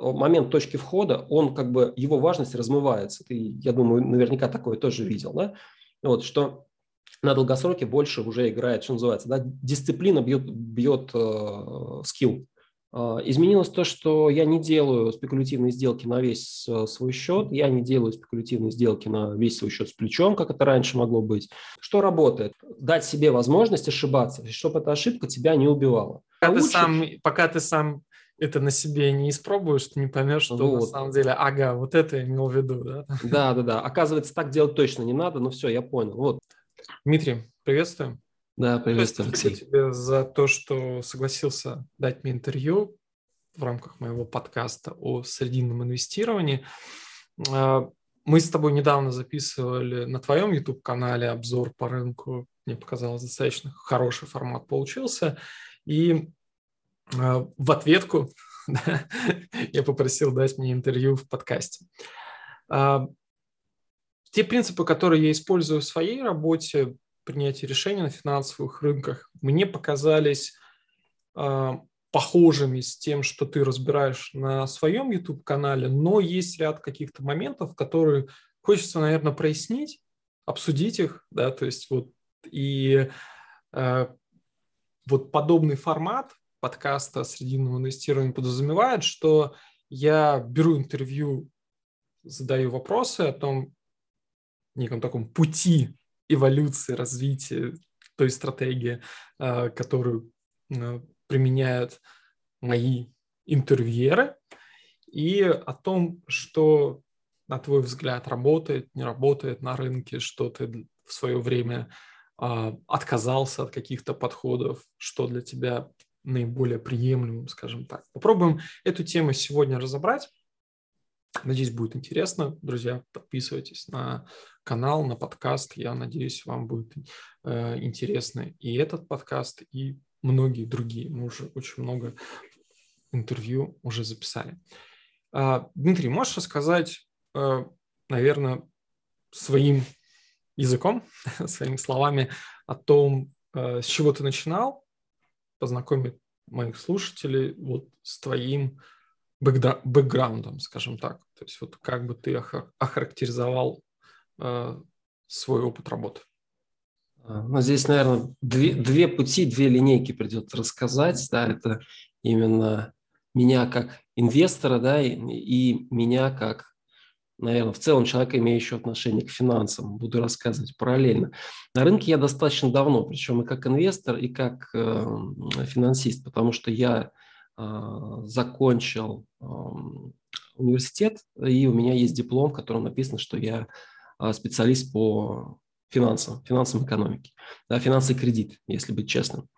момент точки входа, он как бы, его важность размывается. Ты, я думаю, наверняка такое тоже видел, да? Вот, что на долгосроке больше уже играет, что называется, да, дисциплина бьет, бьет э, скилл. Э, изменилось то, что я не делаю спекулятивные сделки на весь э, свой счет, я не делаю спекулятивные сделки на весь свой счет с плечом, как это раньше могло быть. Что работает? Дать себе возможность ошибаться, чтобы эта ошибка тебя не убивала. Пока, ты сам, пока ты сам это на себе не испробуешь, ты не поймешь, что вот. на самом деле, ага, вот это я имел в виду, да? Да, да, да. Оказывается, так делать точно не надо, но все, я понял. Вот. Дмитрий, приветствую. Да, приветствую, Алексей. Спасибо тебе за то, что согласился дать мне интервью в рамках моего подкаста о срединном инвестировании. А, мы с тобой недавно записывали на твоем YouTube-канале обзор по рынку. Мне показалось, достаточно хороший формат получился. И в ответку я попросил дать мне интервью в подкасте. А, те принципы, которые я использую в своей работе, принятии решений на финансовых рынках, мне показались а, похожими с тем, что ты разбираешь на своем YouTube-канале, но есть ряд каких-то моментов, которые хочется, наверное, прояснить, обсудить их, да, то есть вот и э, вот подобный формат подкаста «Срединного инвестирования» подразумевает, что я беру интервью, задаю вопросы о том, неком таком пути эволюции, развития той стратегии, а, которую а, применяют мои интервьюеры, и о том, что, на твой взгляд, работает, не работает на рынке, что ты в свое время а, отказался от каких-то подходов, что для тебя наиболее приемлемым, скажем так. Попробуем эту тему сегодня разобрать. Надеюсь, будет интересно. Друзья, подписывайтесь на канал, на подкаст. Я надеюсь, вам будет э, интересно и этот подкаст, и многие другие. Мы уже очень много интервью уже записали. Э, Дмитрий, можешь рассказать, э, наверное, своим языком, своими словами о том, э, с чего ты начинал, познакомить моих слушателей вот с твоим бэкграундом, скажем так. То есть вот как бы ты охарактеризовал э, свой опыт работы? А, ну, здесь, наверное, две, две пути, две линейки придется рассказать. Да, это именно меня как инвестора, да, и, и меня как наверное, в целом человека, имеющего отношение к финансам. Буду рассказывать параллельно. На рынке я достаточно давно, причем и как инвестор, и как э, финансист, потому что я э, закончил э, университет, и у меня есть диплом, в котором написано, что я э, специалист по финансам, финансам экономики, да, финансы и кредит, если быть честным.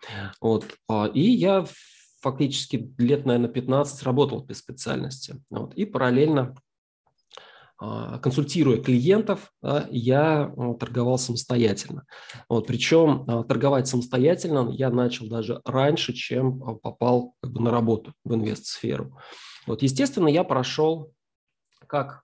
Вот. А, и я фактически лет, наверное, 15 работал без специальности. Вот. И параллельно консультируя клиентов, я а, торговал самостоятельно. Вот, причем а, торговать самостоятельно я начал даже раньше, чем попал на работу в инвест-сферу. Вот, естественно, я прошел как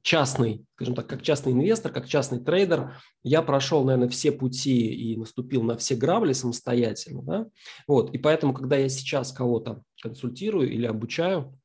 частный, скажем так, как частный инвестор, как частный трейдер, я прошел, наверное, все пути и наступил на все грабли самостоятельно. Да? Вот, и поэтому, когда я сейчас кого-то консультирую или обучаю,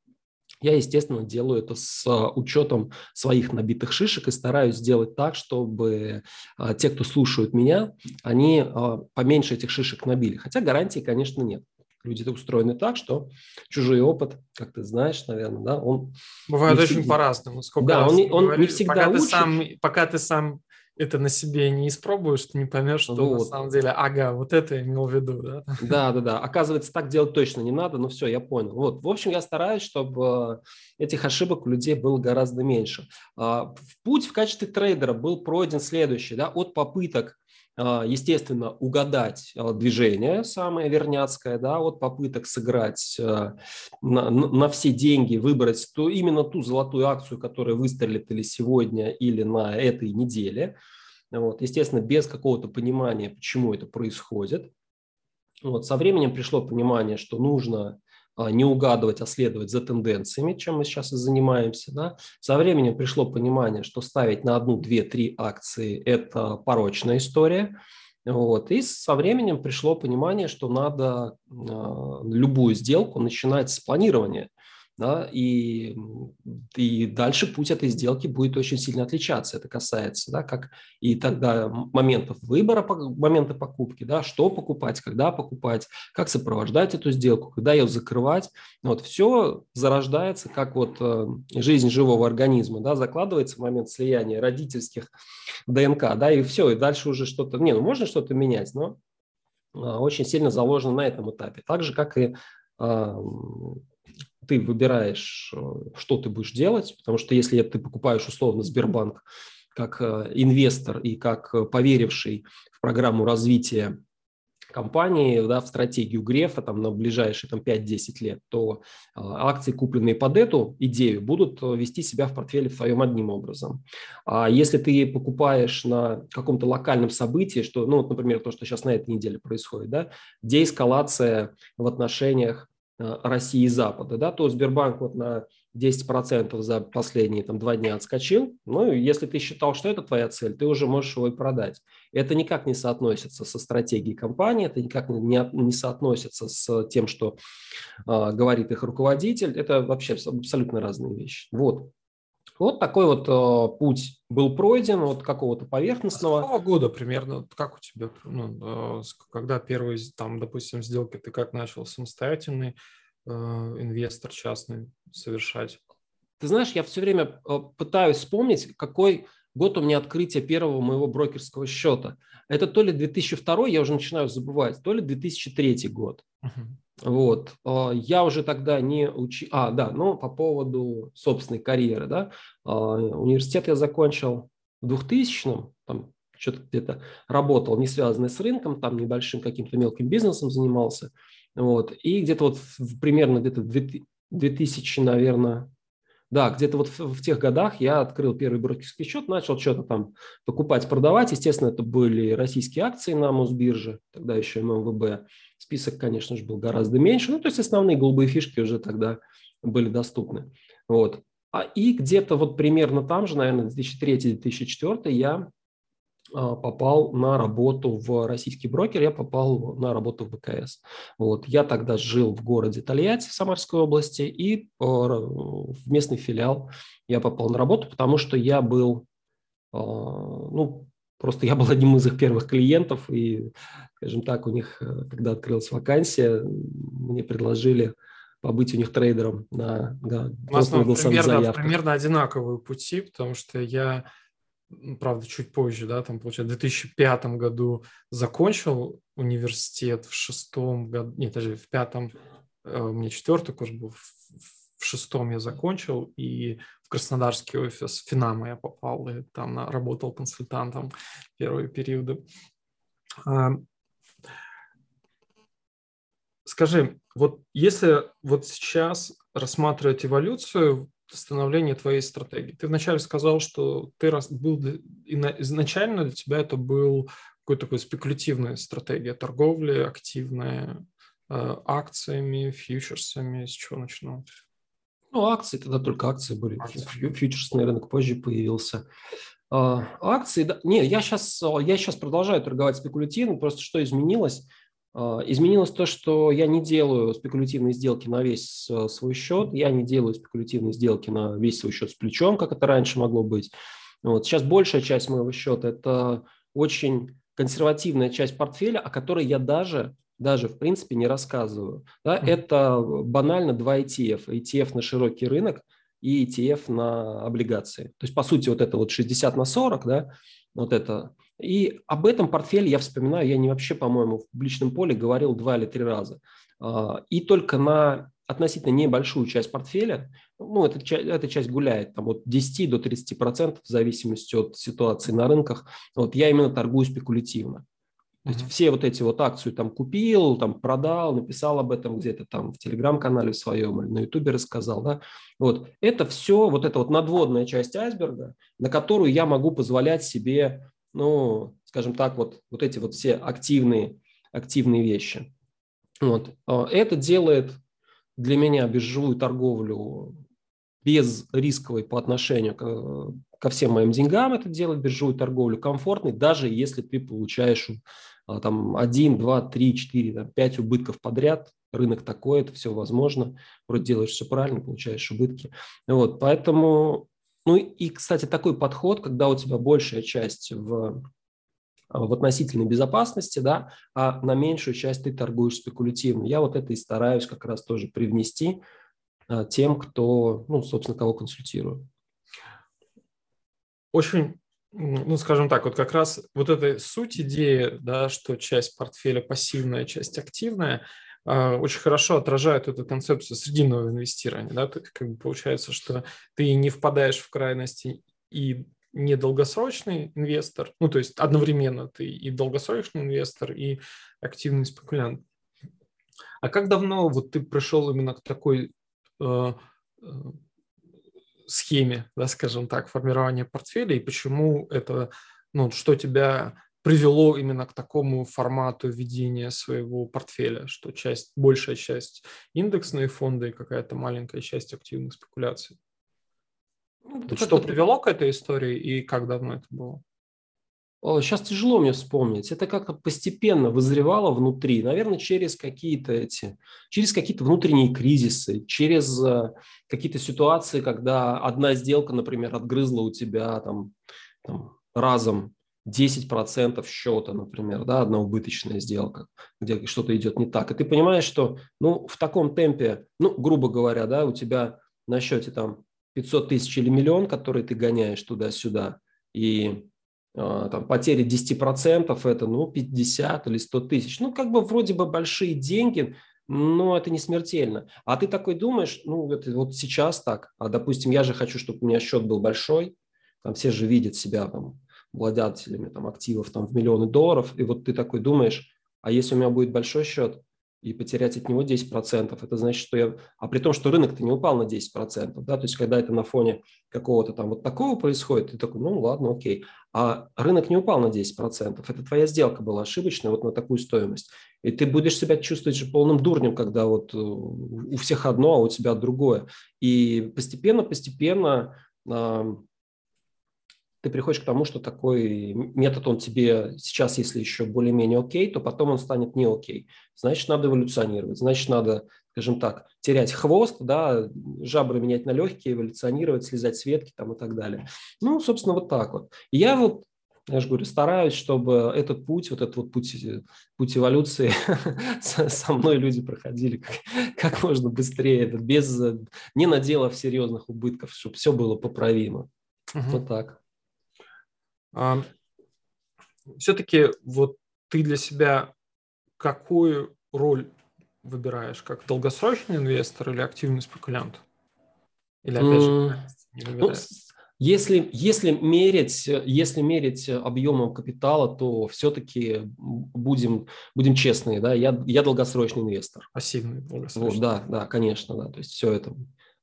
я, естественно, делаю это с а, учетом своих набитых шишек и стараюсь сделать так, чтобы а, те, кто слушают меня, они а, поменьше этих шишек набили. Хотя гарантии, конечно, нет. Люди устроены так, что чужой опыт, как ты знаешь, наверное, да, он... Бывает очень по-разному. Сколько да, он, он не всегда пока лучше. Ты сам, пока ты сам это на себе не испробуешь, ты не поймешь, что вот. на самом деле, ага, вот это я имел в виду, да? Да, да, да. Оказывается, так делать точно не надо, но все, я понял. Вот, в общем, я стараюсь, чтобы этих ошибок у людей было гораздо меньше. А, путь в качестве трейдера был пройден следующий, да, от попыток естественно, угадать а, движение самое верняцкое, да, от попыток сыграть на, на все деньги, выбрать то, именно ту золотую акцию, которая выстрелит или сегодня, или на этой неделе. Вот, естественно, без какого-то понимания, почему это происходит. Вот, со временем пришло понимание, что нужно а, не угадывать, а следовать за тенденциями, чем мы сейчас и занимаемся. Да. Со временем пришло понимание, что ставить на одну, две, три акции – это порочная история. Вот. И со временем пришло понимание, что надо э, любую сделку начинать с планирования. Да, и, и дальше путь этой сделки будет очень сильно отличаться. Это касается, да, как и тогда моментов выбора, момента покупки, да, что покупать, когда покупать, как сопровождать эту сделку, когда ее закрывать. Вот все зарождается как вот э, жизнь живого организма, да, закладывается в момент слияния родительских ДНК, да, и все, и дальше уже что-то, не, ну можно что-то менять, но а, очень сильно заложено на этом этапе. Так же, как и а, ты выбираешь, э, что ты будешь делать, потому что если ты покупаешь условно Сбербанк как э, инвестор и как э, поверивший в программу развития компании, да, в стратегию Грефа там, на ближайшие там, 5-10 лет, то э, акции, купленные под эту идею, будут вести себя в портфеле в своем одним образом. А если ты покупаешь на каком-то локальном событии, что, ну, вот, например, то, что сейчас на этой неделе происходит, да, деэскалация в отношениях России и Запада, да, то Сбербанк вот на 10% за последние там, два дня отскочил. Ну, если ты считал, что это твоя цель, ты уже можешь его и продать. Это никак не соотносится со стратегией компании, это никак не, не соотносится с тем, что э, говорит их руководитель. Это вообще абсолютно разные вещи. Вот. Вот такой вот э, путь был пройден от какого-то поверхностного. А с какого года примерно? Как у тебя, ну, э, когда первые, там, допустим, сделки ты как начал самостоятельный э, инвестор частный совершать? Ты знаешь, я все время э, пытаюсь вспомнить, какой год у меня открытия первого моего брокерского счета. Это то ли 2002, я уже начинаю забывать, то ли 2003 год. Uh-huh. Вот. А, я уже тогда не учил... А, да, ну, по поводу собственной карьеры, да. А, университет я закончил в 2000-м, там что-то где-то работал, не связанный с рынком, там небольшим каким-то мелким бизнесом занимался. Вот. И где-то вот примерно где-то 2000, наверное, да, где-то вот в, в тех годах я открыл первый брокерский счет, начал что-то там покупать, продавать. Естественно, это были российские акции на Мосбирже, тогда еще ММВБ. Список, конечно же, был гораздо меньше. Ну, то есть основные голубые фишки уже тогда были доступны. Вот. А и где-то вот примерно там же, наверное, 2003-2004 я попал на работу в российский брокер, я попал на работу в БКС. Вот. Я тогда жил в городе Тольятти в Самарской области, и а, в местный филиал я попал на работу, потому что я был, а, ну, просто я был одним из их первых клиентов, и, скажем так, у них, э, когда открылась вакансия, мне предложили побыть у них трейдером на, да, у нас ну, примерно, примерно одинаковые пути, потому что я правда, чуть позже, да, там, получается, в 2005 году закончил университет, в шестом году, нет, даже в пятом, э, у меня четвертый курс был, в шестом я закончил, и в Краснодарский офис Финама я попал, и там работал консультантом первые периоды. А, скажи, вот если вот сейчас рассматривать эволюцию становления твоей стратегии. Ты вначале сказал, что ты раз, был изначально для тебя это был какой-то такой спекулятивная стратегия торговли, активная э, акциями, фьючерсами. С чего начну? Ну, акции, тогда только акции были. Акции. Фьючерсный рынок позже появился. А, акции, да, не, я сейчас, я сейчас продолжаю торговать спекулятивно, просто что изменилось – изменилось то, что я не делаю спекулятивные сделки на весь э, свой счет, я не делаю спекулятивные сделки на весь свой счет с плечом, как это раньше могло быть. Вот. Сейчас большая часть моего счета – это очень консервативная часть портфеля, о которой я даже, даже в принципе не рассказываю. Да? Mm-hmm. Это банально два ETF. ETF на широкий рынок и ETF на облигации. То есть, по сути, вот это вот 60 на 40, да, вот это и об этом портфеле я вспоминаю, я не вообще, по-моему, в публичном поле говорил два или три раза. А, и только на относительно небольшую часть портфеля, ну, эта, эта часть гуляет там от 10 до 30 процентов в зависимости от ситуации на рынках. Вот я именно торгую спекулятивно. То есть все вот эти вот акции там купил, там продал, написал об этом где-то там в телеграм-канале своем или на ютубе рассказал, да. Вот это все, вот эта вот надводная часть айсберга, на которую я могу позволять себе ну, скажем так, вот, вот эти вот все активные, активные вещи. Вот. А, это делает для меня биржевую торговлю безрисковый по отношению к, ко всем моим деньгам это делать, биржевую торговлю, комфортный, даже если ты получаешь а, там 1, 2, 3, 4, там, 5 убытков подряд, рынок такой, это все возможно, вроде делаешь все правильно, получаешь убытки. Вот, поэтому, ну и, кстати, такой подход, когда у тебя большая часть в в относительной безопасности, да, а на меньшую часть ты торгуешь спекулятивно. Я вот это и стараюсь как раз тоже привнести а, тем, кто, ну, собственно, кого консультирую. Очень ну, скажем так, вот как раз вот эта суть идеи, да, что часть портфеля пассивная, часть активная, очень хорошо отражает эту концепцию срединного инвестирования, да, то как бы получается, что ты не впадаешь в крайности и не долгосрочный инвестор, ну, то есть одновременно ты и долгосрочный инвестор, и активный спекулянт. А как давно вот ты пришел именно к такой э, э схеме, да, скажем так, формирования портфеля и почему это, ну, что тебя привело именно к такому формату ведения своего портфеля, что часть, большая часть индексные фонды и какая-то маленькая часть активных спекуляций. Ну, вот что привело к этой истории и как давно это было? Сейчас тяжело мне вспомнить. Это как-то постепенно вызревало внутри, наверное, через какие-то эти, через какие-то внутренние кризисы, через э, какие-то ситуации, когда одна сделка, например, отгрызла у тебя там, там разом 10% счета, например, да, одна убыточная сделка, где что-то идет не так. И ты понимаешь, что ну, в таком темпе, ну, грубо говоря, да, у тебя на счете там 500 тысяч или миллион, который ты гоняешь туда-сюда, и а, там, потери 10% это ну, 50 или 100 тысяч. Ну, как бы вроде бы большие деньги, но это не смертельно. А ты такой думаешь, ну, это вот сейчас так, а, допустим, я же хочу, чтобы у меня счет был большой, там все же видят себя там владельцами там, активов там, в миллионы долларов, и вот ты такой думаешь, а если у меня будет большой счет, и потерять от него 10%, это значит, что я... А при том, что рынок-то не упал на 10%, да, то есть когда это на фоне какого-то там вот такого происходит, ты такой, ну ладно, окей. А рынок не упал на 10%, это твоя сделка была ошибочная вот на такую стоимость. И ты будешь себя чувствовать же полным дурнем, когда вот э, у всех одно, а у тебя другое. И постепенно-постепенно ты приходишь к тому, что такой метод, он тебе сейчас, если еще более-менее окей, то потом он станет не окей. Значит, надо эволюционировать, значит, надо, скажем так, терять хвост, да, жабры менять на легкие, эволюционировать, слезать с ветки там и так далее. Ну, собственно, вот так вот. И я вот я же говорю, стараюсь, чтобы этот путь, вот этот вот путь, путь эволюции со мной люди проходили как, как можно быстрее, без, не наделав серьезных убытков, чтобы все было поправимо. Угу. Вот так. Все-таки вот ты для себя какую роль выбираешь, как долгосрочный инвестор или активный спекулянт? Или опять же, ну, если, если, мерить, если мерить объемом капитала, то все-таки будем, будем честные, да, я, я долгосрочный инвестор. Пассивный долгосрочный. Вот, да, да, конечно, да, то есть все это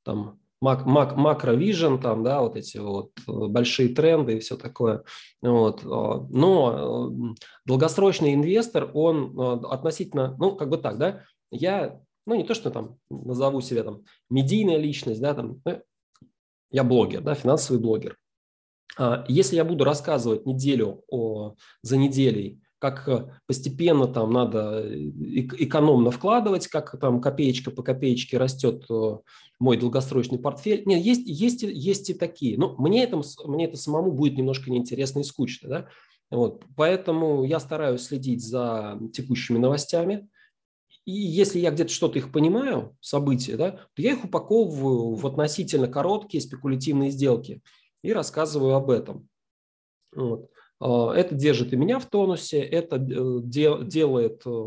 там мак, мак, макровижен, там, да, вот эти вот э, большие тренды и все такое. Вот. А, но э, долгосрочный инвестор, он э, относительно, ну, как бы так, да, я, ну, не то, что там назову себя там медийная личность, да, там, я блогер, да, финансовый блогер. А, если я буду рассказывать неделю о, за неделей как э, постепенно там надо э, экономно вкладывать, как там копеечка по копеечке растет э, мой долгосрочный портфель. Нет, есть, есть, есть и такие. Но мне это, мне это самому будет немножко неинтересно и скучно. Да? Вот. Поэтому я стараюсь следить за текущими новостями. И если я где-то что-то их понимаю, события, да, то я их упаковываю в относительно короткие спекулятивные сделки и рассказываю об этом. Вот. А, это держит и меня в тонусе, это э, делает э,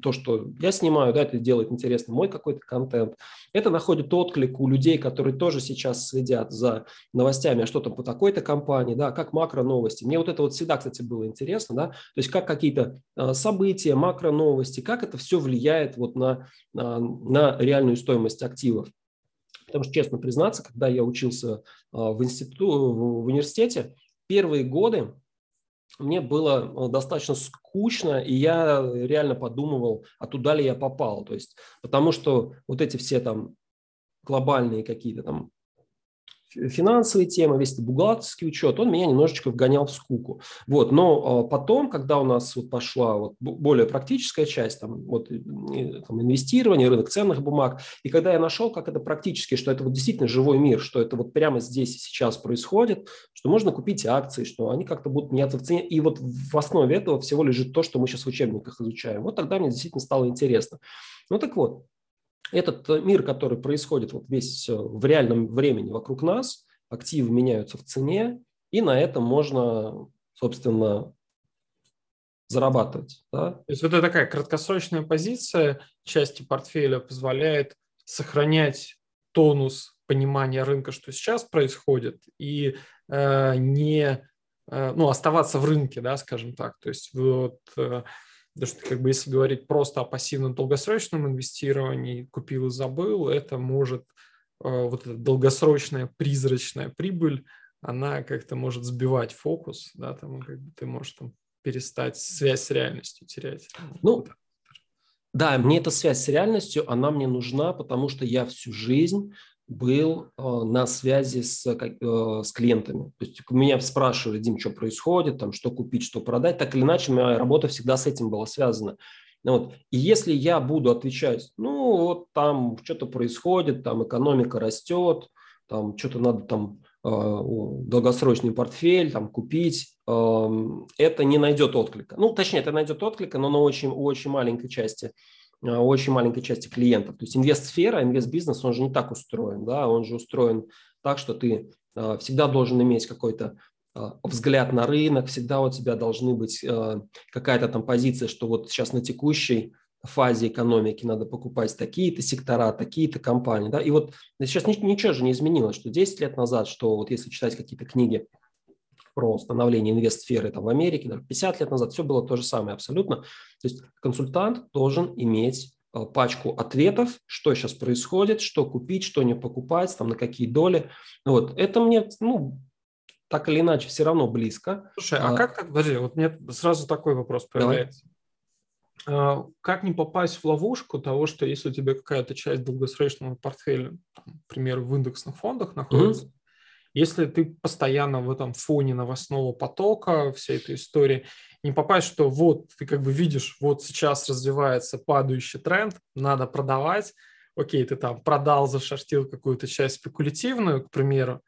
то, что я снимаю, да, это делает интересный мой какой-то контент. Это находит отклик у людей, которые тоже сейчас следят за новостями, а что там по такой-то компании, да, как макро новости. Мне вот это вот всегда, кстати, было интересно, да, то есть как какие-то а, события, макро новости, как это все влияет вот на, на, на реальную стоимость активов. Потому что, честно признаться, когда я учился а, в, институ, в университете, первые годы мне было э, достаточно скучно, и я реально подумывал, а туда ли я попал. То есть, потому что вот эти все там глобальные какие-то там финансовые темы, весь этот бухгалтерский учет, он меня немножечко вгонял в скуку. Вот, но а, потом, когда у нас вот пошла вот более практическая часть, там, вот, там, инвестирование, рынок ценных бумаг, и когда я нашел, как это практически, что это вот действительно живой мир, что это вот прямо здесь и сейчас происходит, что можно купить акции, что они как-то будут меняться в цене, и вот в основе этого всего лежит то, что мы сейчас в учебниках изучаем. Вот тогда мне действительно стало интересно. Ну так вот, этот э, мир, который происходит вот весь в реальном времени вокруг нас, активы меняются в цене, и на этом можно, собственно, зарабатывать. Да? То есть вот это такая краткосрочная позиция части портфеля позволяет сохранять тонус понимания рынка, что сейчас происходит, и э, не э, ну, оставаться в рынке, да, скажем так. То есть вот э, Потому что, как бы, если говорить просто о пассивном долгосрочном инвестировании, купил и забыл, это может, э, вот эта долгосрочная призрачная прибыль, она как-то может сбивать фокус, да, там, как бы ты можешь там перестать связь с реальностью терять. Ну, да, мне эта связь с реальностью, она мне нужна, потому что я всю жизнь был э, на связи с, э, с клиентами. То есть меня спрашивали, Дим, что происходит, там, что купить, что продать. Так или иначе, моя работа всегда с этим была связана. Вот. И если я буду отвечать, ну, вот там что-то происходит, там экономика растет, там что-то надо там долгосрочный портфель там купить, это не найдет отклика. Ну, точнее, это найдет отклика, но на очень, очень маленькой части очень маленькой части клиентов. То есть инвест-сфера, инвест-бизнес, он же не так устроен, да, он же устроен так, что ты э, всегда должен иметь какой-то э, взгляд на рынок, всегда у тебя должны быть какая-то там позиция, что вот сейчас на текущей фазе экономики надо покупать такие-то сектора, такие-то компании. Да? И вот сейчас ничего же не изменилось, что 10 лет назад, что вот если читать какие-то книги про становление инвестсферы там, в Америке, даже 50 лет назад, все было то же самое абсолютно. То есть консультант должен иметь э, пачку ответов, что сейчас происходит, что купить, что не покупать, там, на какие доли. Вот. Это мне, ну, так или иначе, все равно близко. Слушай, а, а как, подожди, вот мне сразу такой вопрос появляется. Давай. Как не попасть в ловушку того, что если у тебя какая-то часть долгосрочного портфеля, там, к примеру, в индексных фондах находится, mm-hmm если ты постоянно в этом фоне новостного потока, всей этой истории, не попасть, что вот ты как бы видишь, вот сейчас развивается падающий тренд, надо продавать, окей, ты там продал, зашортил какую-то часть спекулятивную, к примеру,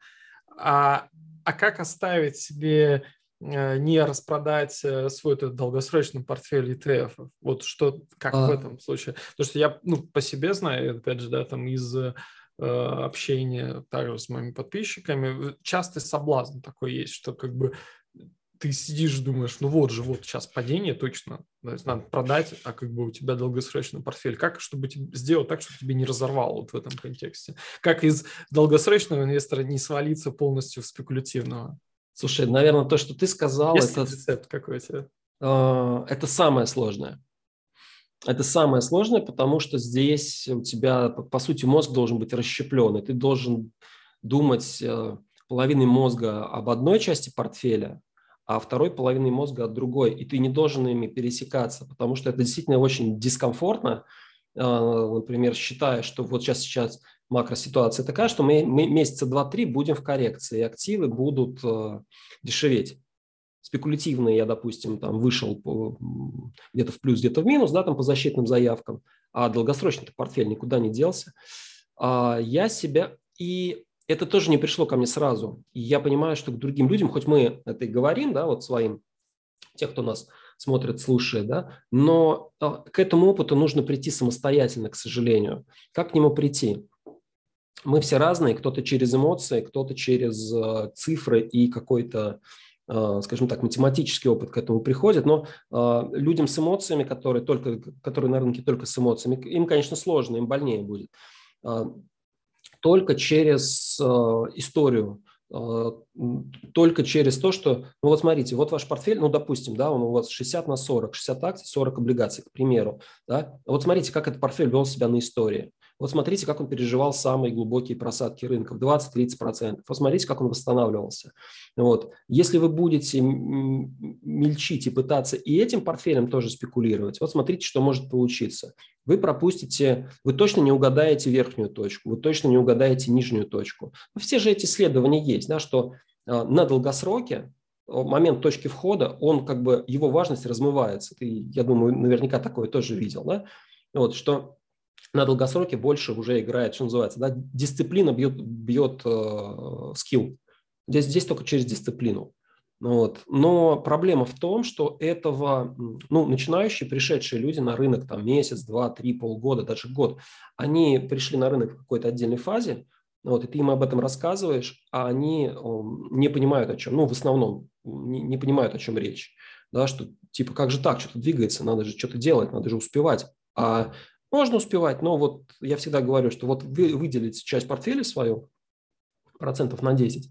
а, а как оставить себе э, не распродать э, свой этот долгосрочный портфель ETF? Вот что, как а... в этом случае? Потому что я ну, по себе знаю, опять же, да, там из Э, общение также с моими подписчиками, частый соблазн такой есть, что как бы ты сидишь, думаешь, ну вот же, вот сейчас падение точно, то есть надо продать, а как бы у тебя долгосрочный портфель. Как, чтобы сделать так, чтобы тебе не разорвало вот в этом контексте? Как из долгосрочного инвестора не свалиться полностью в спекулятивного? Слушай, наверное, то, что ты сказал, Есть это... рецепт какой-то? Э, это самое сложное. Это самое сложное, потому что здесь у тебя, по сути, мозг должен быть расщеплен, и ты должен думать э, половиной мозга об одной части портфеля, а второй половиной мозга от другой, и ты не должен ими пересекаться, потому что это действительно очень дискомфортно, э, например, считая, что вот сейчас, сейчас макроситуация такая, что мы, мы месяца два-три будем в коррекции, и активы будут э, дешеветь спекулятивные я, допустим, там вышел по, где-то в плюс, где-то в минус, да, там по защитным заявкам, а долгосрочный портфель никуда не делся, а я себя и это тоже не пришло ко мне сразу. Я понимаю, что к другим людям, хоть мы это и говорим, да, вот своим, тех, кто нас смотрит, слушает, да, но а, к этому опыту нужно прийти самостоятельно, к сожалению. Как к нему прийти? Мы все разные, кто-то через эмоции, кто-то через э, цифры и какой-то скажем так, математический опыт к этому приходит, но э, людям с эмоциями, которые, только, которые на рынке только с эмоциями, им, конечно, сложно, им больнее будет. Э, только через историю, только через то, что, ну вот смотрите, вот ваш портфель, ну допустим, да, он у вас 60 на 40, 60 акций, 40 облигаций, к примеру, да, вот смотрите, как этот портфель вел себя на истории. Вот смотрите, как он переживал самые глубокие просадки рынка, 20-30%. Вот смотрите, как он восстанавливался. Вот. Если вы будете мельчить и пытаться и этим портфелем тоже спекулировать, вот смотрите, что может получиться. Вы пропустите, вы точно не угадаете верхнюю точку, вы точно не угадаете нижнюю точку. Все же эти исследования есть, да, что а, на долгосроке момент точки входа, он как бы, его важность размывается. Ты, я думаю, наверняка такое тоже видел, да? Вот, что на долгосроке больше уже играет, что называется, да, дисциплина бьет, бьет э, скилл. Здесь, здесь только через дисциплину. Вот. Но проблема в том, что этого, ну, начинающие, пришедшие люди на рынок там месяц, два, три, полгода, даже год, они пришли на рынок в какой-то отдельной фазе, вот, и ты им об этом рассказываешь, а они не понимают о чем, ну, в основном не, не понимают, о чем речь, да, что типа, как же так, что-то двигается, надо же что-то делать, надо же успевать. А можно успевать, но вот я всегда говорю, что вот вы выделите часть портфеля свою, процентов на 10,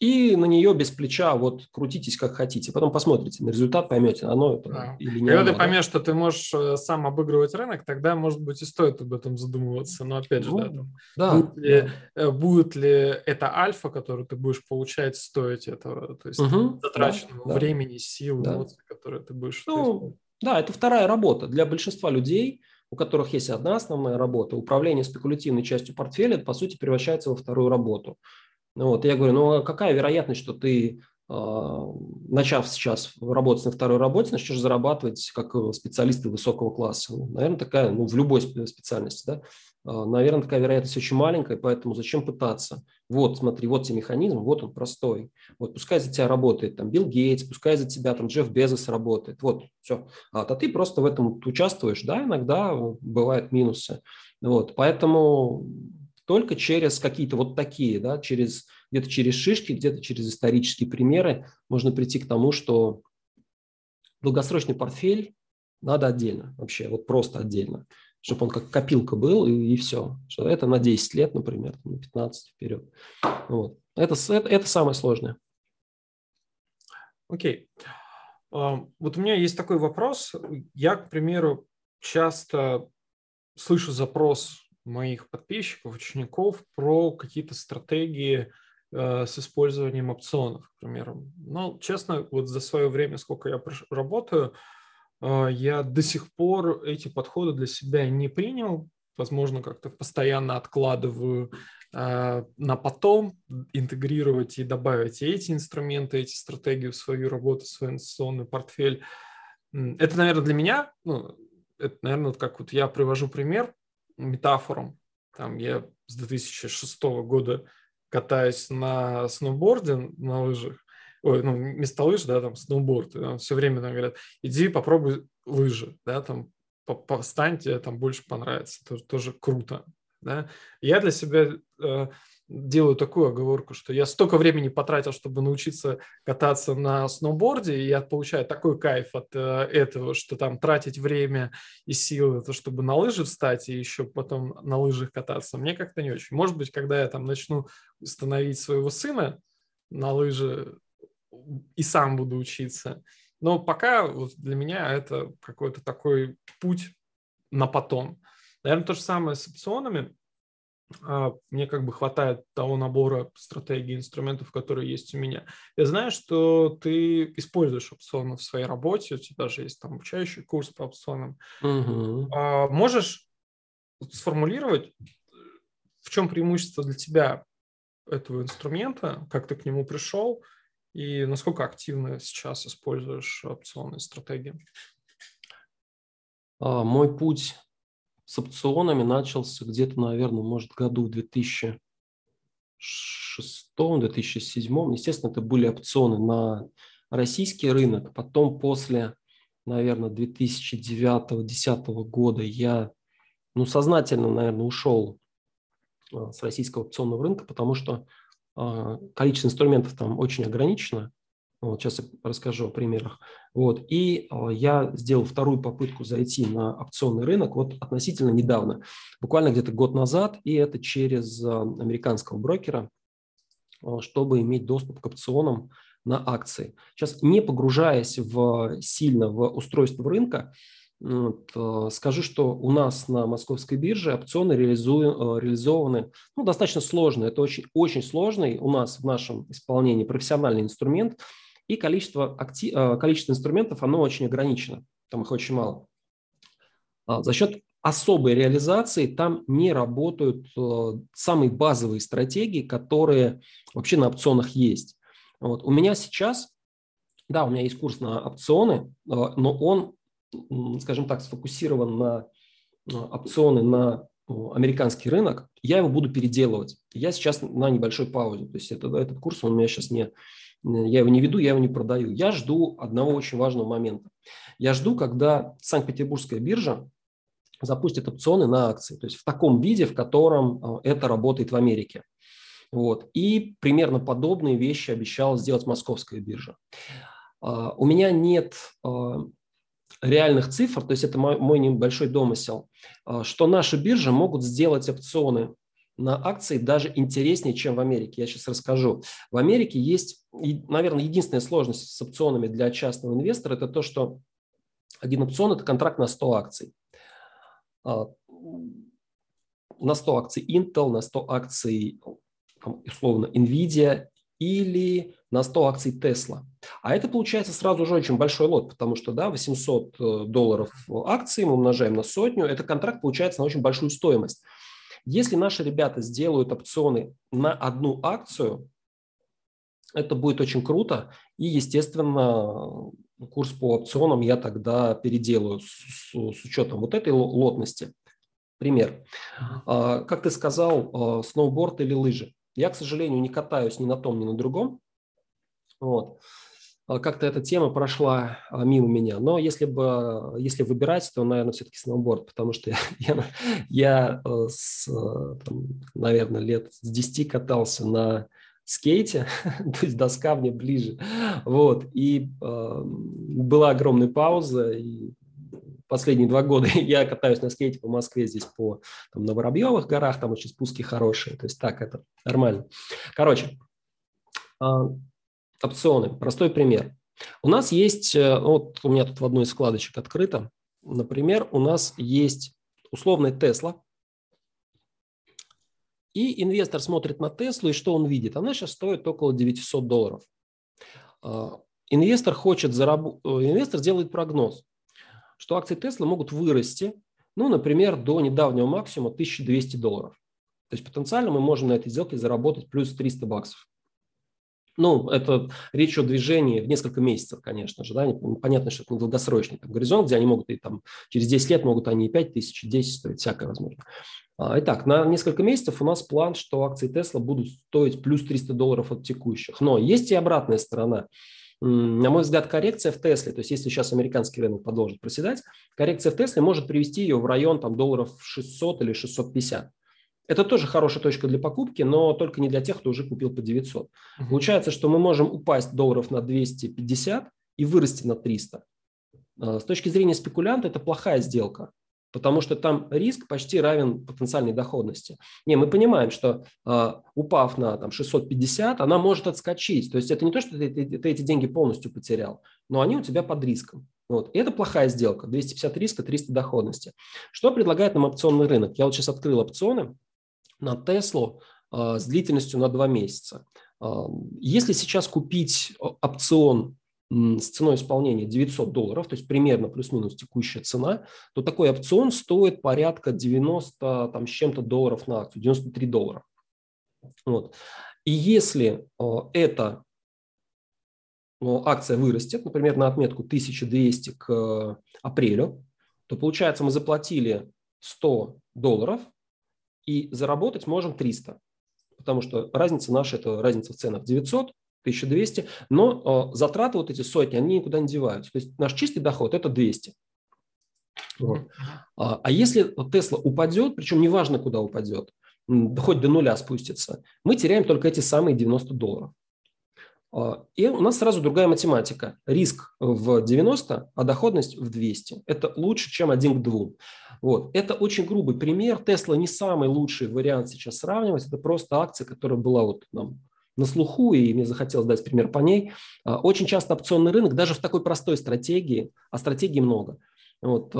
и на нее без плеча вот крутитесь как хотите. Потом посмотрите на результат, поймете, оно это да. или не Когда оно, ты поймешь, да? что ты можешь э, сам обыгрывать рынок, тогда, может быть, и стоит об этом задумываться. Но опять же, ну, да, там, да, будет, да. Ли, э, будет ли это альфа, которую ты будешь получать, стоить этого? То есть угу, затраченного да, времени, сил, да. эмоций, которые ты будешь... Ну, да, это вторая работа. Для большинства людей, у которых есть одна основная работа, управление спекулятивной частью портфеля, по сути, превращается во вторую работу. Вот, я говорю, ну а какая вероятность, что ты, а, начав сейчас работать на второй работе, начнешь зарабатывать как э, специалисты высокого класса? Ну, наверное, такая, ну, в любой специальности, да? А, наверное, такая вероятность очень маленькая, поэтому зачем пытаться? Вот, смотри, вот тебе механизм, вот он простой. Вот пускай за тебя работает там Билл Гейтс, пускай за тебя там Джефф Безос работает. Вот, все. А, а ты просто в этом участвуешь. Да, иногда бывают минусы. Вот, поэтому только через какие-то вот такие, да, через где-то через шишки, где-то через исторические примеры можно прийти к тому, что долгосрочный портфель надо отдельно, вообще вот просто отдельно, чтобы он как копилка был и, и все. Что это на 10 лет, например, на 15 вперед. Вот. Это, это, это самое сложное. Окей. Okay. Вот у меня есть такой вопрос. Я, к примеру, часто слышу запрос моих подписчиков, учеников про какие-то стратегии э, с использованием опционов, к примеру. Но, честно, вот за свое время, сколько я работаю, я до сих пор эти подходы для себя не принял. Возможно, как-то постоянно откладываю э, на потом интегрировать и добавить эти инструменты, эти стратегии в свою работу, в свой инвестиционный портфель. Это, наверное, для меня, ну, это, наверное, вот как вот я привожу пример, метафорам. Там я с 2006 года катаюсь на сноуборде, на лыжах, ой, ну, вместо лыж, да, там, сноуборд, там, все время нам говорят, иди попробуй лыжи, да, там, постань, тебе там больше понравится, тоже, тоже круто, да. Я для себя э, делаю такую оговорку, что я столько времени потратил, чтобы научиться кататься на сноуборде, и я получаю такой кайф от э, этого, что там тратить время и силы, это чтобы на лыжи встать и еще потом на лыжах кататься, мне как-то не очень. Может быть, когда я там начну становить своего сына на лыжи и сам буду учиться, но пока вот для меня это какой-то такой путь на потом. Наверное, то же самое с опционами. А, мне как бы хватает того набора стратегий, инструментов, которые есть у меня. Я знаю, что ты используешь опционы в своей работе, у тебя даже есть там обучающий курс по опционам. Угу. Можешь сформулировать, в чем преимущество для тебя этого инструмента, как ты к нему пришел и насколько активно сейчас используешь опционные стратегии? А, мой путь с опционами начался где-то, наверное, может, году в 2006-2007. Естественно, это были опционы на российский рынок. Потом после, наверное, 2009-2010 года я ну, сознательно, наверное, ушел а, с российского опционного рынка, потому что количество инструментов там очень ограничено. Вот, сейчас я расскажу о примерах. Вот, и э, я сделал вторую попытку зайти на опционный рынок вот относительно недавно, буквально где-то год назад, и это через э, американского брокера, чтобы иметь доступ к опционам на акции. Сейчас не погружаясь в, сильно в устройство рынка, Вот, э, скажу, что у нас на московской бирже опционы реализую, реализованы ну, достаточно сложно. Это очень, очень сложный у нас в нашем исполнении профессиональный инструмент, и количество, актив, количество инструментов оно очень ограничено, там их очень мало. А, за счет особой реализации там не работают э, самые базовые стратегии, которые вообще на опционах есть. Вот. У меня сейчас, да, у меня есть курс на опционы, э, но он, скажем так, сфокусирован на э, опционы на американский рынок, я его буду переделывать. Я сейчас на небольшой паузе. То есть это, этот курс, он у меня сейчас не, я его не веду, я его не продаю. Я жду одного очень важного момента. Я жду, когда Санкт-Петербургская биржа запустит опционы на акции. То есть в таком виде, в котором э, это работает в Америке. Вот. И примерно подобные вещи обещала сделать московская биржа. А, у меня нет а, реальных цифр, то есть это мой, небольшой домысел, а, что наши биржи могут сделать опционы на акции даже интереснее, чем в Америке. Я сейчас расскажу. В Америке есть, наверное, единственная сложность с опционами для частного инвестора, это то, что один опцион – это контракт на 100 акций. А, на 100 акций Intel, на 100 акций, условно, NVIDIA или на 100 акций Tesla. А это получается сразу же очень большой лот, потому что да, 800 э, долларов акции мы умножаем на сотню, это контракт получается на очень большую стоимость. Если наши ребята сделают опционы на одну акцию, это будет очень круто. И, естественно, курс по опционам я тогда переделаю с, с учетом вот этой лотности. Пример. А, как ты сказал, а, сноуборд или лыжи. Я, к сожалению, не катаюсь ни на том, ни на другом. Вот. А, как-то эта тема прошла мимо меня. Но если бы если выбирать, то, наверное, все-таки сноуборд, потому что я, я с, там, наверное, лет с 10 катался на скейте, то есть доска мне ближе. Вот. И э, была огромная пауза, и последние два года я катаюсь на скейте по Москве, здесь по там, на Воробьевых горах, там очень спуски хорошие, то есть так, это нормально. Короче, э, опционы, простой пример. У нас есть, э, вот у меня тут в одной из вкладочек открыто, например, у нас есть условный Тесла, и инвестор смотрит на Теслу, и что он видит? Она сейчас стоит около 900 долларов. А, инвестор хочет заработать, э, инвестор делает прогноз, что акции Теслы могут вырасти, ну, например, до недавнего максимума 1200 долларов. То есть потенциально мы можем на этой сделке заработать плюс 300 баксов. Ну, это речь о движении в несколько месяцев, конечно же. Да? Понятно, что это не долгосрочный там, горизонт, где они могут и там через 10 лет могут они и 5 тысяч, и 10 стоить, всякое возможно. А, итак, на несколько месяцев у нас план, что акции Тесла будут стоить плюс 300 долларов от текущих. Но есть и обратная сторона. На мой взгляд, коррекция в Тесле, то есть если сейчас американский рынок продолжит проседать, коррекция в Тесле может привести ее в район там, долларов 600 или 650. Это тоже хорошая точка для покупки, но только не для тех, кто уже купил по 900. Угу. Получается, что мы можем упасть долларов на 250 и вырасти на 300. А, с точки зрения спекулянта это плохая сделка, потому что там риск почти равен потенциальной доходности. Не, мы понимаем, что а, упав на там, 650, она может отскочить. То есть это не то, что ты, ты, ты эти деньги полностью потерял, но они у тебя под риском. Вот. И это плохая сделка. 250 риска, 300 доходности. Что предлагает нам опционный рынок? Я вот сейчас открыл опционы на Теслу а, с длительностью на 2 месяца. А, если сейчас купить опцион с ценой исполнения 900 долларов, то есть примерно плюс-минус текущая цена, то такой опцион стоит порядка 90 там, с чем-то долларов на акцию, 93 доллара. Вот. И если а, эта акция вырастет, например, на отметку 1200 к апрелю, то получается мы заплатили 100 долларов – и заработать можем 300, потому что разница наша – это разница в ценах 900, 1200, но э, затраты вот эти сотни, они никуда не деваются. То есть наш чистый доход – это 200. Вот. А, а если Тесла упадет, причем неважно, куда упадет, хоть до нуля спустится, мы теряем только эти самые 90 долларов. А, и у нас сразу другая математика. Риск в 90, а доходность в 200. Это лучше, чем один к двум. Вот. Это очень грубый пример. Тесла не самый лучший вариант сейчас сравнивать. Это просто акция, которая была вот нам на слуху, и мне захотелось дать пример по ней. А, очень часто опционный рынок, даже в такой простой стратегии, а стратегий много, Вот,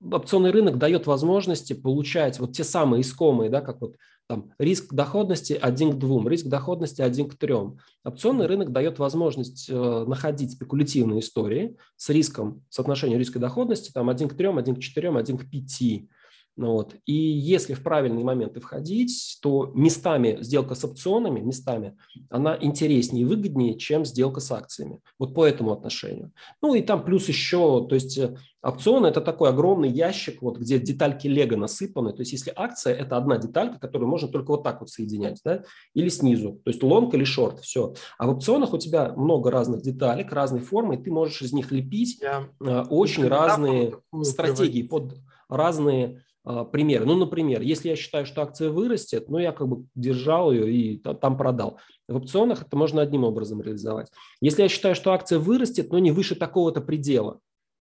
опционный рынок дает возможности получать вот те самые искомые, да, как вот там риск доходности один к двум, риск доходности один к трем. Опционный рынок дает возможность э, находить спекулятивные истории с риском, соотношением риска доходности там один к трем, один к четырем, один к пяти. Ну вот. И если в правильные моменты входить, то местами сделка с опционами, местами, она интереснее и выгоднее, чем сделка с акциями. Вот по этому отношению. Ну и там плюс еще, то есть э, опционы – это такой огромный ящик, вот, где детальки лего насыпаны. То есть если акция – это одна деталька, которую можно только вот так вот соединять, да, или снизу. То есть лонг или шорт, все. А в опционах у тебя много разных деталек, разной формы, и ты можешь из них лепить Я э, очень разные стратегии под разные примеры. Ну, например, если я считаю, что акция вырастет, ну, я как бы держал ее и там продал. В опционах это можно одним образом реализовать. Если я считаю, что акция вырастет, но не выше такого-то предела,